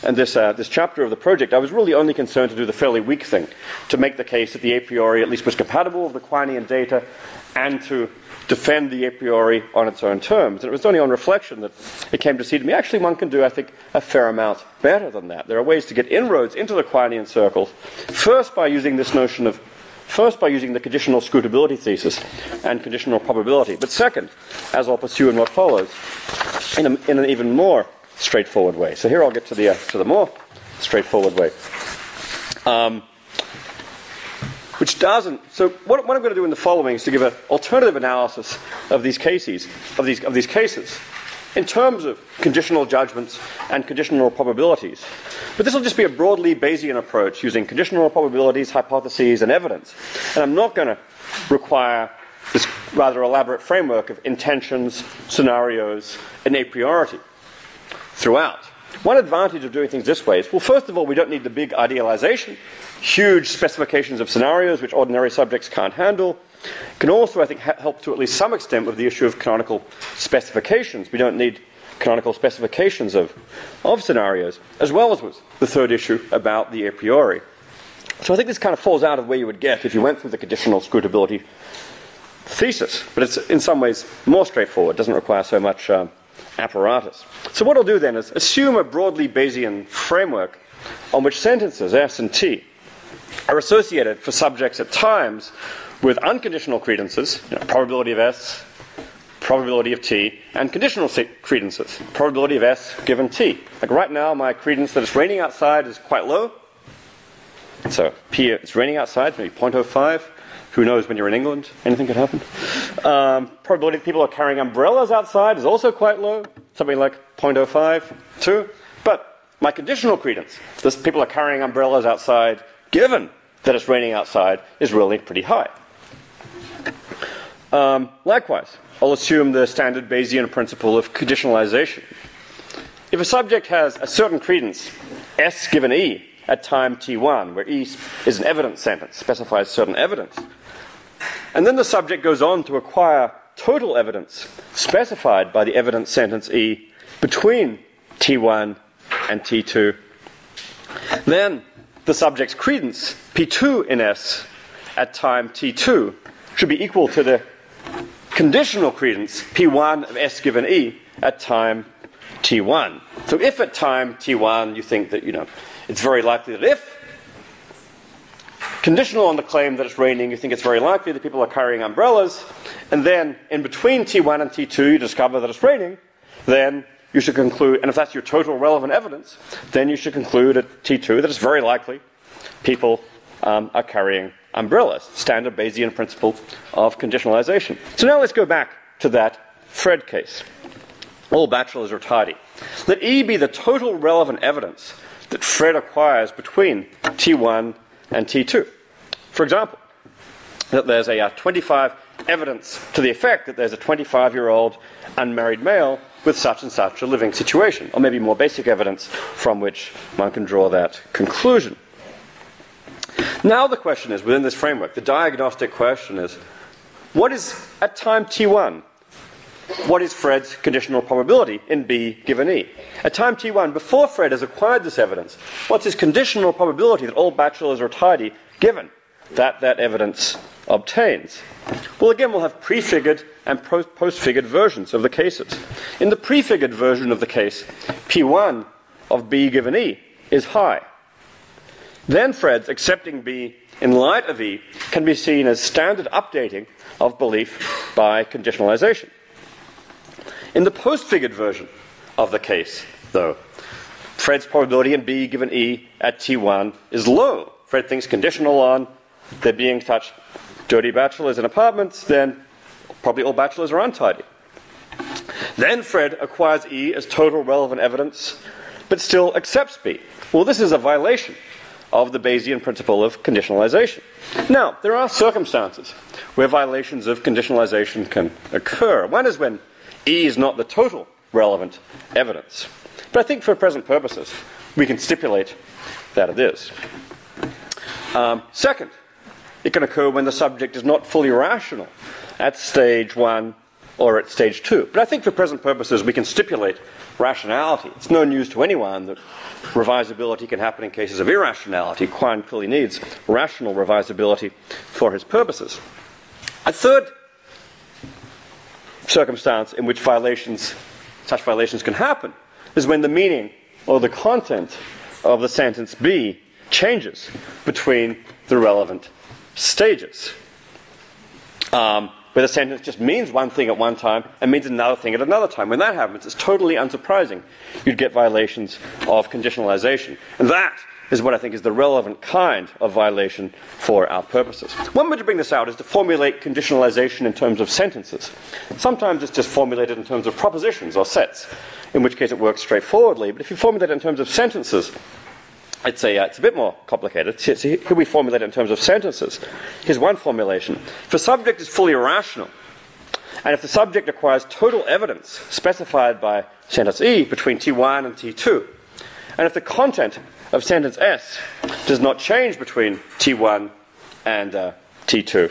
and this, uh, this chapter of the project, I was really only concerned to do the fairly weak thing, to make the case that the a priori at least was compatible with the Quinean data, and to defend the a priori on its own terms. And it was only on reflection that it came to seem to me actually one can do, I think, a fair amount better than that. There are ways to get inroads into the Quinean circles, first by using this notion of First, by using the conditional scrutability thesis and conditional probability. But second, as I'll pursue in what follows, in, a, in an even more straightforward way. So here I'll get to the, uh, to the more straightforward way. Um, which doesn't. So what, what, I'm going to do in the following is to give an alternative analysis of these cases, of these, of these cases, in terms of conditional judgments and conditional probabilities. But this will just be a broadly Bayesian approach using conditional probabilities, hypotheses, and evidence. And I'm not going to require this rather elaborate framework of intensions, scenarios, and a priori throughout. One advantage of doing things this way is well, first of all, we don't need the big idealization, huge specifications of scenarios which ordinary subjects can't handle. It can also, I think, ha- help to at least some extent with the issue of canonical specifications. We don't need canonical specifications of, of scenarios, as well as with the third issue about the a priori. So I think this kind of falls out of where you would get if you went through the conditional scrutability thesis, but it's in some ways more straightforward, doesn't require so much. Um, apparatus. So what I'll do then is assume a broadly Bayesian framework on which sentences, S and T, are associated for subjects at times with unconditional credences, you know, probability of S, probability of T, and conditional credences, probability of S given T. Like right now, my credence that it's raining outside is quite low. So P, it's raining outside, maybe 0.05. Who knows when you're in England? Anything could happen. Um, probability that people are carrying umbrellas outside is also quite low, something like 0.05, 2. But my conditional credence, that people are carrying umbrellas outside, given that it's raining outside, is really pretty high. Um, likewise, I'll assume the standard Bayesian principle of conditionalization. If a subject has a certain credence, S given E, at time t1, where E is an evidence sentence, specifies certain evidence, and then the subject goes on to acquire total evidence specified by the evidence sentence E between T1 and T2. Then the subject's credence, P2 in S, at time T2, should be equal to the conditional credence, P1 of S given E, at time T1. So if at time T1 you think that, you know, it's very likely that if Conditional on the claim that it's raining, you think it's very likely that people are carrying umbrellas, and then in between T1 and T2 you discover that it's raining, then you should conclude, and if that's your total relevant evidence, then you should conclude at T2 that it's very likely people um, are carrying umbrellas. Standard Bayesian principle of conditionalization. So now let's go back to that Fred case. All bachelors are tidy. Let E be the total relevant evidence that Fred acquires between T1 and T2. For example, that there's a uh, 25 evidence to the effect that there's a 25 year old unmarried male with such and such a living situation, or maybe more basic evidence from which one can draw that conclusion. Now, the question is within this framework, the diagnostic question is what is, at time T1, what is Fred's conditional probability in B given E? At time t1, before Fred has acquired this evidence, what's his conditional probability that all bachelors are tidy given that that evidence obtains? Well, again, we'll have prefigured and post-figured versions of the cases. In the prefigured version of the case, P1 of B given E is high. Then Fred's accepting B in light of E can be seen as standard updating of belief by conditionalization. In the post-figured version of the case, though, Fred's probability in B given E at T1 is low. Fred thinks conditional on there being such dirty bachelors in apartments, then probably all bachelors are untidy. Then Fred acquires E as total relevant evidence, but still accepts B. Well, this is a violation of the Bayesian principle of conditionalization. Now, there are circumstances where violations of conditionalization can occur. One is when E is not the total relevant evidence. But I think for present purposes, we can stipulate that it is. Um, second, it can occur when the subject is not fully rational at stage one or at stage two. But I think for present purposes, we can stipulate rationality. It's no news to anyone that revisability can happen in cases of irrationality. Quine clearly needs rational revisability for his purposes. A third circumstance in which violations, such violations can happen is when the meaning or the content of the sentence B changes between the relevant stages. Um, where the sentence just means one thing at one time and means another thing at another time. When that happens, it's totally unsurprising. You'd get violations of conditionalization. And that is what I think is the relevant kind of violation for our purposes. One way to bring this out is to formulate conditionalization in terms of sentences. Sometimes it's just formulated in terms of propositions or sets, in which case it works straightforwardly. But if you formulate it in terms of sentences, it's a, uh, it's a bit more complicated. So here we formulate it in terms of sentences. Here's one formulation. If a subject is fully rational, and if the subject acquires total evidence specified by sentence E between T1 and T2, and if the content of sentence S does not change between T1 and uh, T2,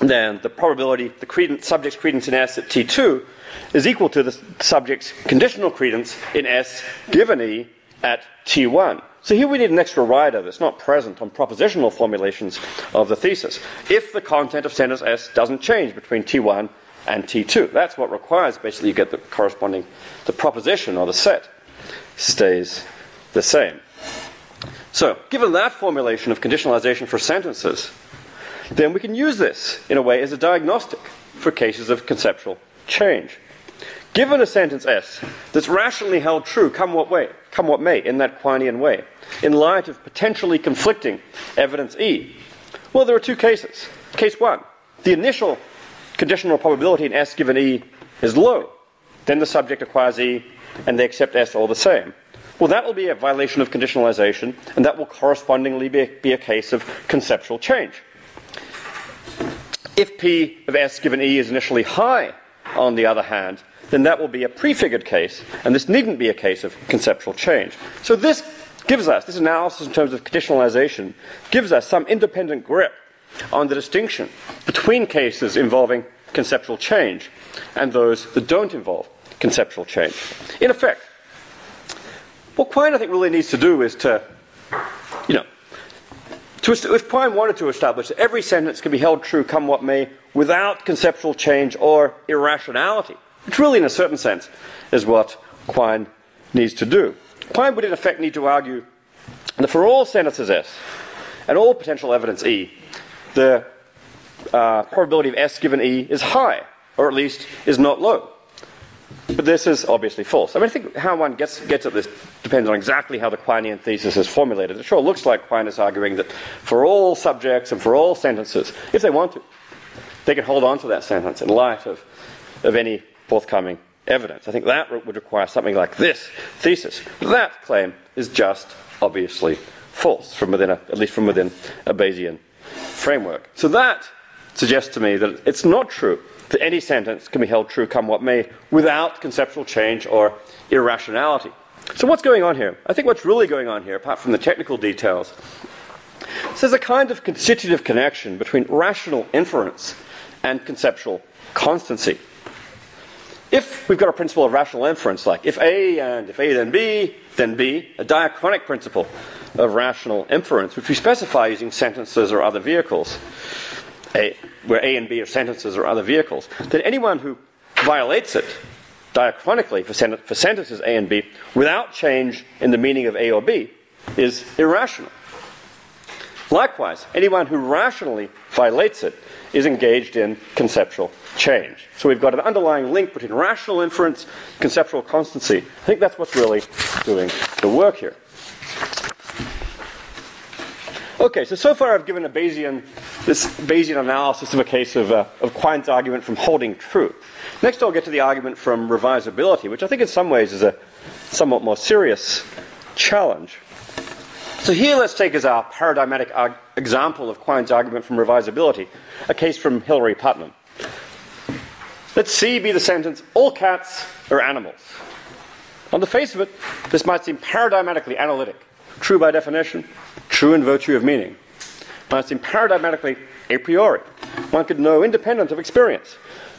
then the probability, the credence, subject's credence in S at T2 is equal to the subject's conditional credence in S given E at T1. So here we need an extra rider that's not present on propositional formulations of the thesis. If the content of sentence S doesn't change between T1 and T2, that's what requires basically you get the corresponding, the proposition or the set stays the same. So, given that formulation of conditionalization for sentences, then we can use this in a way as a diagnostic for cases of conceptual change. Given a sentence S that's rationally held true, come what way, come what may, in that Quinean way, in light of potentially conflicting evidence E, well, there are two cases. Case one, the initial conditional probability in S given E is low. Then the subject acquires E, and they accept S all the same. Well, that will be a violation of conditionalization, and that will correspondingly be a, be a case of conceptual change. If P of S given E is initially high, on the other hand, then that will be a prefigured case, and this needn't be a case of conceptual change. So this gives us, this analysis in terms of conditionalization, gives us some independent grip on the distinction between cases involving conceptual change and those that don't involve conceptual change. In effect, what Quine, I think, really needs to do is to, you know, to, if Quine wanted to establish that every sentence can be held true come what may without conceptual change or irrationality, which really, in a certain sense, is what Quine needs to do. Quine would, in effect, need to argue that for all sentences S and all potential evidence E, the uh, probability of S given E is high, or at least is not low. But this is obviously false. I mean, I think how one gets, gets at this depends on exactly how the Quinean thesis is formulated. It sure looks like Quine is arguing that for all subjects and for all sentences, if they want to, they can hold on to that sentence in light of, of any forthcoming evidence. I think that would require something like this thesis. That claim is just obviously false, from within a, at least from within a Bayesian framework. So that suggests to me that it's not true that any sentence can be held true come what may without conceptual change or irrationality. So, what's going on here? I think what's really going on here, apart from the technical details, is there's a kind of constitutive connection between rational inference and conceptual constancy. If we've got a principle of rational inference, like if A and if A then B, then B, a diachronic principle of rational inference, which we specify using sentences or other vehicles, a, where A and B are sentences or other vehicles, then anyone who violates it diachronically for, sen- for sentences A and B without change in the meaning of A or B is irrational. Likewise, anyone who rationally violates it is engaged in conceptual change. So we've got an underlying link between rational inference, conceptual constancy. I think that's what's really doing the work here. Okay, so so far I've given a Bayesian, this Bayesian analysis of a case of, uh, of Quine's argument from holding true. Next I'll get to the argument from revisability, which I think in some ways is a somewhat more serious challenge. So here let's take as our paradigmatic arg- example of Quine's argument from revisability, a case from Hilary Putnam. Let C be the sentence, all cats are animals. On the face of it, this might seem paradigmatically analytic, true by definition, true in virtue of meaning. Might seem paradigmatically a priori. One could know independent of experience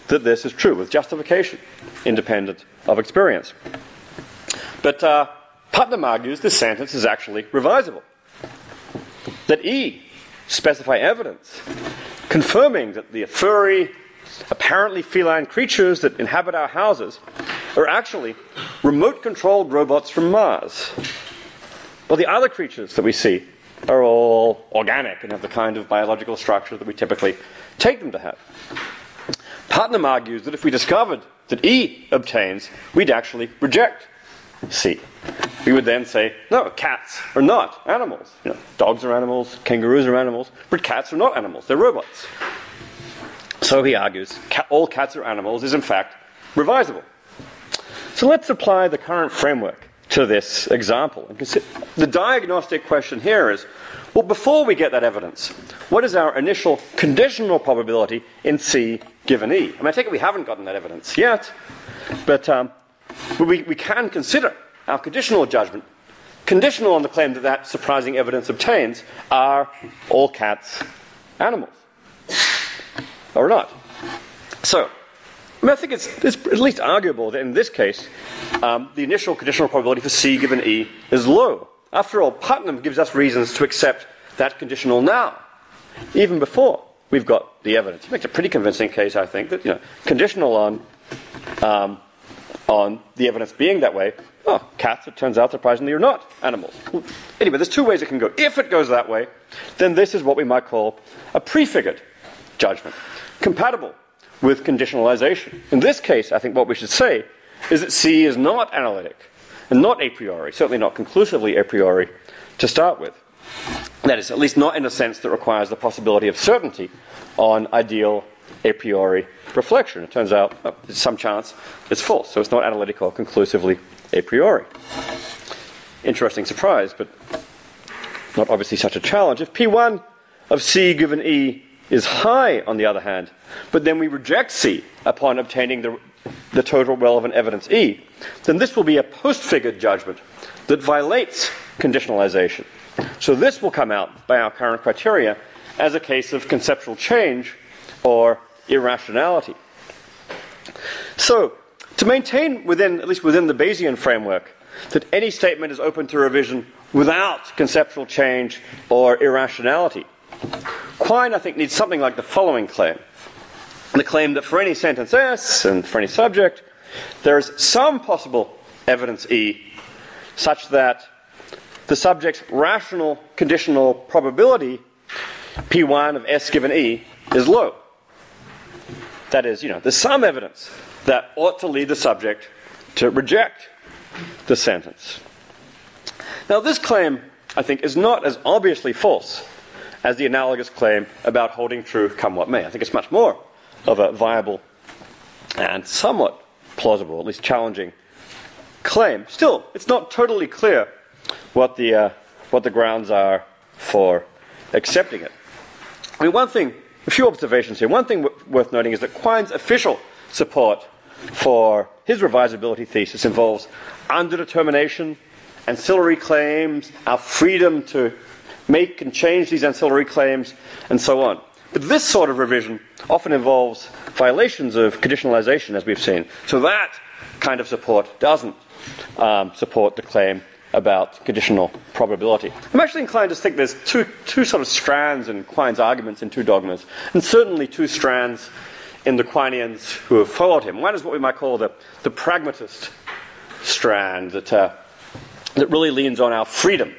that this is true, with justification independent of experience. But uh, Putnam argues this sentence is actually revisable. That E specify evidence confirming that the furry, apparently feline creatures that inhabit our houses are actually remote controlled robots from Mars. Well, the other creatures that we see are all organic and have the kind of biological structure that we typically take them to have. Putnam argues that if we discovered that E obtains, we'd actually reject C. We would then say, no, cats are not animals. You know, dogs are animals, kangaroos are animals, but cats are not animals, they're robots. So he argues, all cats are animals is in fact revisable. So let's apply the current framework to this example. The diagnostic question here is well, before we get that evidence, what is our initial conditional probability in C given E? I mean, I take it we haven't gotten that evidence yet, but um, we, we can consider our conditional judgment conditional on the claim that that surprising evidence obtains are all cats animals or not. So, mean, I think it's, it's, at least arguable that in this case, um, the initial conditional probability for C given E is low. After all, Putnam gives us reasons to accept that conditional now, even before we've got the evidence. He makes a pretty convincing case, I think, that you know, conditional on um, on the evidence being that way. Oh, cats, it turns out, surprisingly, are not animals. Anyway, there's two ways it can go. If it goes that way, then this is what we might call a prefigured judgment, compatible with conditionalization. In this case, I think what we should say is that C is not analytic and not a priori, certainly not conclusively a priori to start with. That is, at least not in a sense that requires the possibility of certainty on ideal a priori reflection. It turns out, oh, some chance it's false, so it's not analytic or conclusively a priori. Interesting surprise, but not obviously such a challenge. If P1 of C given E is high, on the other hand, but then we reject C upon obtaining the, the total relevant evidence E, then this will be a post figured judgment that violates conditionalization. So this will come out by our current criteria as a case of conceptual change or irrationality. So, to maintain within, at least within the Bayesian framework, that any statement is open to revision without conceptual change or irrationality, Quine, I think, needs something like the following claim. The claim that for any sentence S and for any subject, there is some possible evidence E such that the subject's rational conditional probability, P1 of S given E, is low. That is, you know, there's some evidence that ought to lead the subject to reject the sentence. Now, this claim, I think, is not as obviously false as the analogous claim about holding true come what may. I think it's much more of a viable and somewhat plausible, at least challenging claim. Still, it's not totally clear what the, uh, what the grounds are for accepting it. I mean, one thing a few observations here. One thing w- worth noting is that Quine's official support for his revisability thesis involves underdetermination, ancillary claims, our freedom to make and change these ancillary claims, and so on. But this sort of revision often involves violations of conditionalization, as we've seen. So that kind of support doesn't um, support the claim about conditional probability. I'm actually inclined to think there's two, two sort of strands in Quine's arguments in two dogmas, and certainly two strands in the Quineans who have followed him. One is what we might call the, the pragmatist strand that, uh, that really leans on our freedom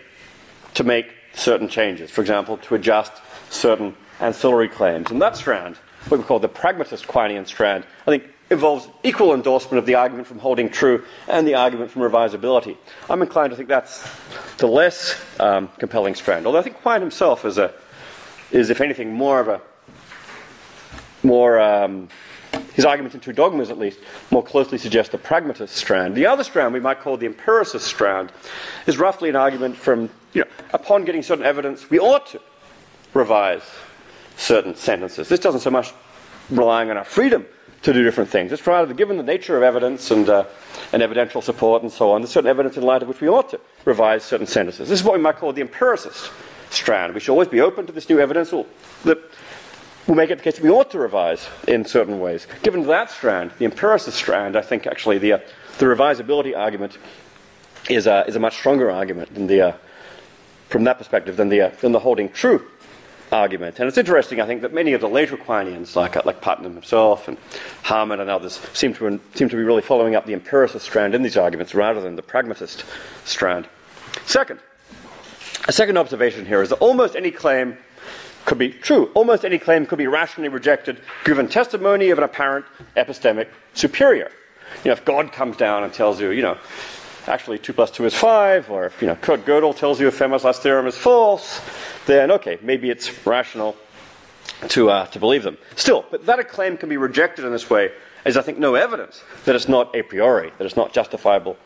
to make certain changes, for example, to adjust certain ancillary claims. And that strand, what we call the pragmatist Quinean strand, I think involves equal endorsement of the argument from holding true and the argument from revisability. I'm inclined to think that's the less um, compelling strand. Although I think Quine himself is, a, is, if anything, more of a more um, his argument in two dogmas, at least, more closely suggests the pragmatist strand. The other strand, we might call the empiricist strand, is roughly an argument from, you know, upon getting certain evidence, we ought to revise certain sentences. This doesn't so much relying on our freedom to do different things. It's rather given the nature of evidence and, uh, and evidential support and so on, there's certain evidence in light of which we ought to revise certain sentences. This is what we might call the empiricist strand. We should always be open to this new evidence that will make it the case that we ought to revise in certain ways. Given that strand, the empiricist strand, I think actually the, uh, the revisability argument is, uh, is a much stronger argument than the, uh, from that perspective than the, uh, than the holding true argument. And it's interesting, I think, that many of the later Quineans, like, uh, like Putnam himself and Harman and others, seem to, seem to be really following up the empiricist strand in these arguments rather than the pragmatist strand. Second, A second observation here is that almost any claim could be true. Almost any claim could be rationally rejected given testimony of an apparent epistemic superior. You know, if God comes down and tells you, you know, actually 2 plus 2 is 5, or if, you know, Kurt Gödel tells you Fermat's theorem is false, then okay, maybe it's rational to, uh, to believe them. Still, but that a claim can be rejected in this way is, I think, no evidence that it's not a priori, that it's not justifiable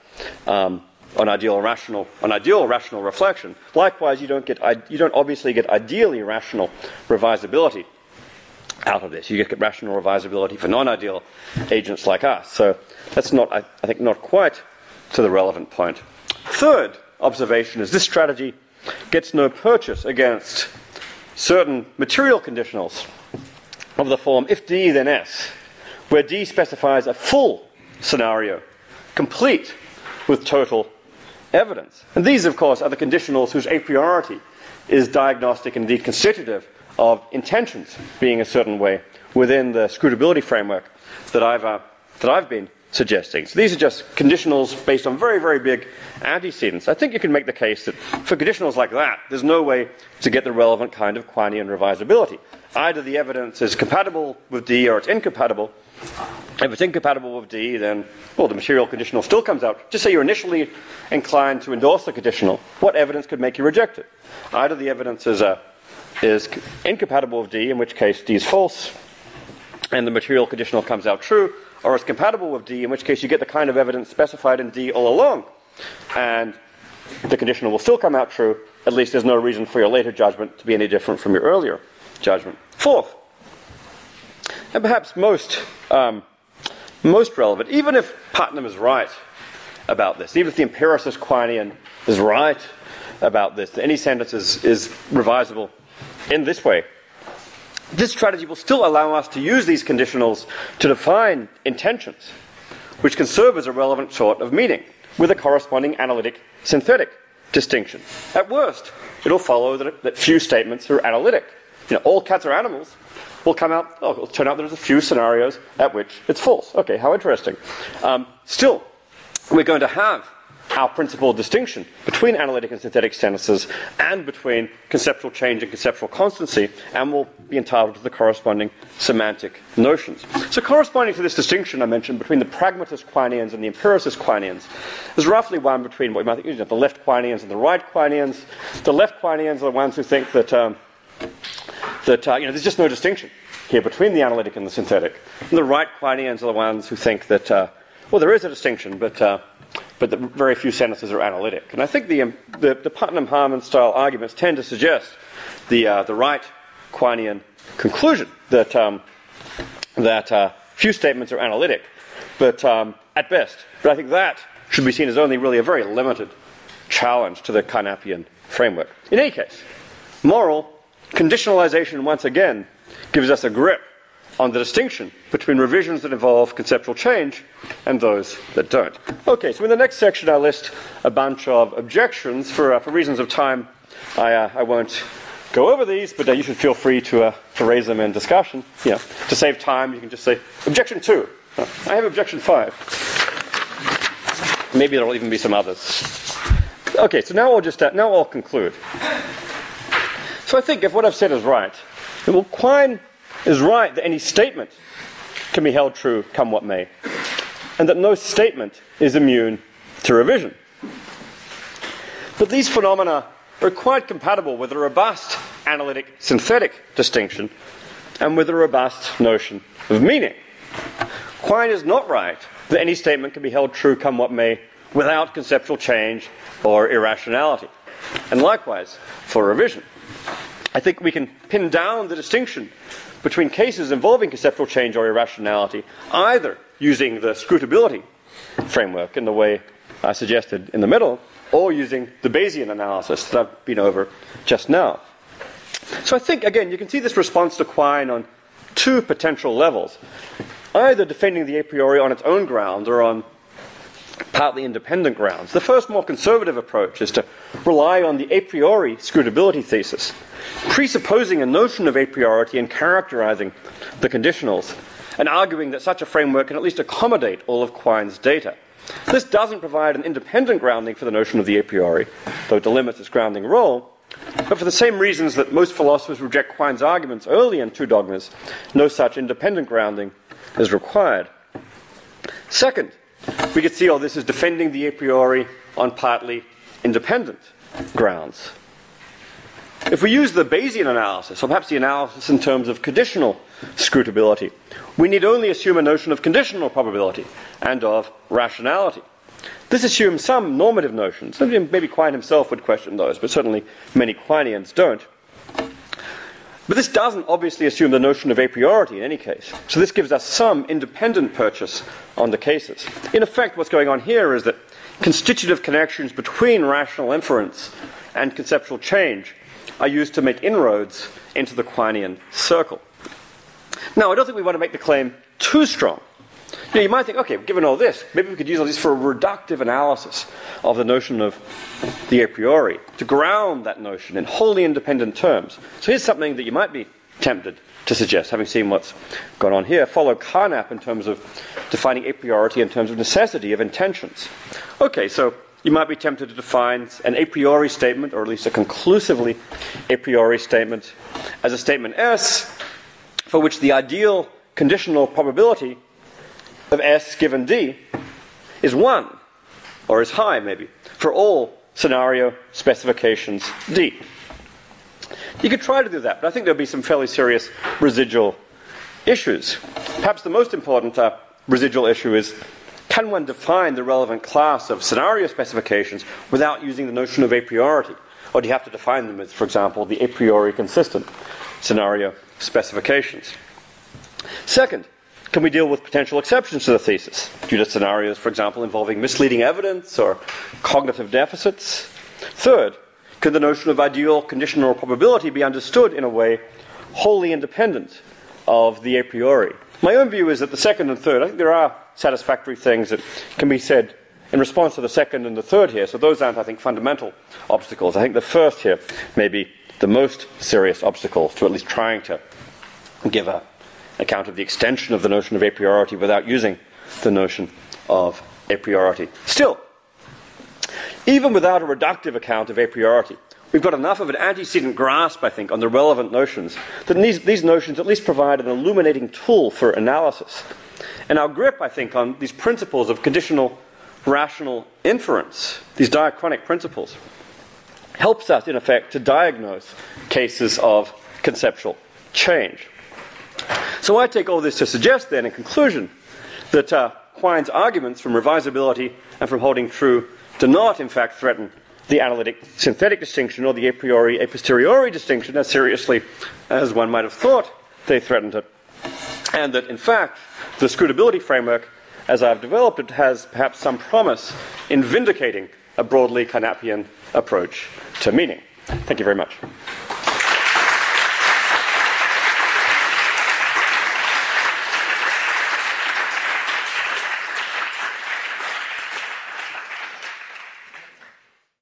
um, on ideal rational, on ideal rational reflection. Likewise, you don't get, you don't obviously get ideally rational revisability out of this. You get rational revisability for non-ideal agents like us. So that's not, I, I think, not quite to the relevant point. Third observation is this strategy gets no purchase against certain material conditionals of the form if D then S, where D specifies a full scenario, complete with total evidence. And these, of course, are the conditionals whose a priority is diagnostic and indeed constitutive of intensions being a certain way within the scrutability framework that I've, uh, that I've been suggesting. So these are just conditionals based on very, very big antecedents. I think you can make the case that for conditionals like that, there's no way to get the relevant kind of Quinean revisability. Either the evidence is compatible with D or it's incompatible. If it's incompatible with D, then, well, the material conditional still comes out. Just say you're initially inclined to endorse the conditional. What evidence could make you reject it? Either the evidence is, uh, is incompatible with D, in which case D is false, and the material conditional comes out true, or it's compatible with D, in which case you get the kind of evidence specified in D all along. And the conditional will still come out true, at least there's no reason for your later judgment to be any different from your earlier judgment. Fourth, and perhaps most, um, most relevant, even if Putnam is right about this, even if the empiricist Quinean is right about this, any sentence is, is revisable in this way, this strategy will still allow us to use these conditionals to define intensions, which can serve as a relevant sort of meaning, with a corresponding analytic synthetic distinction. At worst, it'll follow that, that few statements are analytic. You know, all cats are animals will come out, oh, it'll turn out there's a few scenarios at which it's false. Okay, how interesting. Um, still, we're going to have our principal distinction between analytic and synthetic sentences and between conceptual change and conceptual constancy, and we'll be entitled to the corresponding semantic notions. So, corresponding to this distinction I mentioned between the pragmatist Quineans and the empiricist Quineans, there's roughly one between what you might think you know, the left Quineans and the right Quineans. The left Quineans are the ones who think that. Um, that uh, you know, there's just no distinction here between the analytic and the synthetic. And the right Quineans are the ones who think that, uh, well, there is a distinction, but uh, but very few sentences are analytic. And I think the, um, the, the Putnam Harman style arguments tend to suggest the, uh, the right Quinean conclusion that, um, that uh, few statements are analytic, but um, at best. But I think that should be seen as only really a very limited challenge to the Carnapian framework. In any case, moral conditionalization, once again, gives us a grip on the distinction between revisions that involve conceptual change and those that don't. Okay, so in the next section, I list a bunch of objections. For, uh, for reasons of time, I, uh, I won't go over these, but uh, you should feel free to, uh, to raise them in discussion. You know, to save time, you can just say, objection two. Uh, I have objection five. Maybe there'll even be some others. Okay, so now I'll just uh, now I'll conclude. So I think if what I've said is right, well, Quine is right that any statement can be held true come what may, and that no statement is immune to revision. But these phenomena are quite compatible with a robust analytic synthetic distinction and with a robust notion of meaning. Quine is not right that any statement can be held true come what may without conceptual change or irrationality. And likewise for revision. I think we can pin down the distinction between cases involving conceptual change or irrationality, either using the scrutability framework in the way I suggested in the middle, or using the Bayesian analysis that I've been over just now. So I think, again, you can see this response to Quine on two potential levels either defending the a priori on its own grounds or on partly independent grounds. The first, more conservative approach is to rely on the a priori scrutability thesis, presupposing a notion of a priority and characterizing the conditionals, and arguing that such a framework can at least accommodate all of Quine's data. This doesn't provide an independent grounding for the notion of the a priori, though it delimits its grounding role. But for the same reasons that most philosophers reject Quine's arguments early in Two Dogmas, no such independent grounding is required. Second, we could see all this as defending the a priori on partly independent grounds. If we use the Bayesian analysis, or perhaps the analysis in terms of conditional scrutability, we need only assume a notion of conditional probability and of rationality. This assumes some normative notions. Maybe Quine himself would question those, but certainly many Quineans don't. But this doesn't obviously assume the notion of a priori in any case. So this gives us some independent purchase on the cases. In effect, what's going on here is that constitutive connections between rational inference and conceptual change are used to make inroads into the Quinean circle. Now, I don't think we want to make the claim too strong. You, know, you might think, okay, given all this, maybe we could use all this for a reductive analysis of the notion of the a priori, to ground that notion in wholly independent terms. So here's something that you might be tempted to suggest, having seen what's gone on here. Follow Carnap in terms of defining a priori in terms of necessity of intensions. Okay, so you might be tempted to define an a priori statement, or at least a conclusively a priori statement, as a statement S for which the ideal conditional probability of S given D is 1, or is high maybe, for all scenario specifications D. You could try to do that, but I think there'll be some fairly serious residual issues. Perhaps the most important uh, residual issue is can one define the relevant class of scenario specifications without using the notion of a priori? Or do you have to define them as, for example, the a priori consistent scenario specifications? Second, can we deal with potential exceptions to the thesis due to scenarios, for example, involving misleading evidence or cognitive deficits? Third, can the notion of ideal conditional probability be understood in a way wholly independent of the a priori? My own view is that the second and third, I think there are satisfactory things that can be said in response to the second and the third here. So those aren't, I think, fundamental obstacles. I think the first here may be the most serious obstacle to at least trying to give a account of the extension of the notion of a priori without using the notion of a priori. Still, even without a reductive account of a priori, we've got enough of an antecedent grasp, I think, on the relevant notions that these, these notions at least provide an illuminating tool for analysis. And our grip, I think, on these principles of conditional rational inference, these diachronic principles, helps us, in effect, to diagnose cases of conceptual change. So I take all this to suggest, then, in conclusion, that uh, Quine's arguments from revisability and from holding true do not, in fact, threaten the analytic synthetic distinction or the a priori a posteriori distinction as seriously as one might have thought they threatened it. And that, in fact, the scrutability framework, as I've developed it, has perhaps some promise in vindicating a broadly Carnapian approach to meaning. Thank you very much.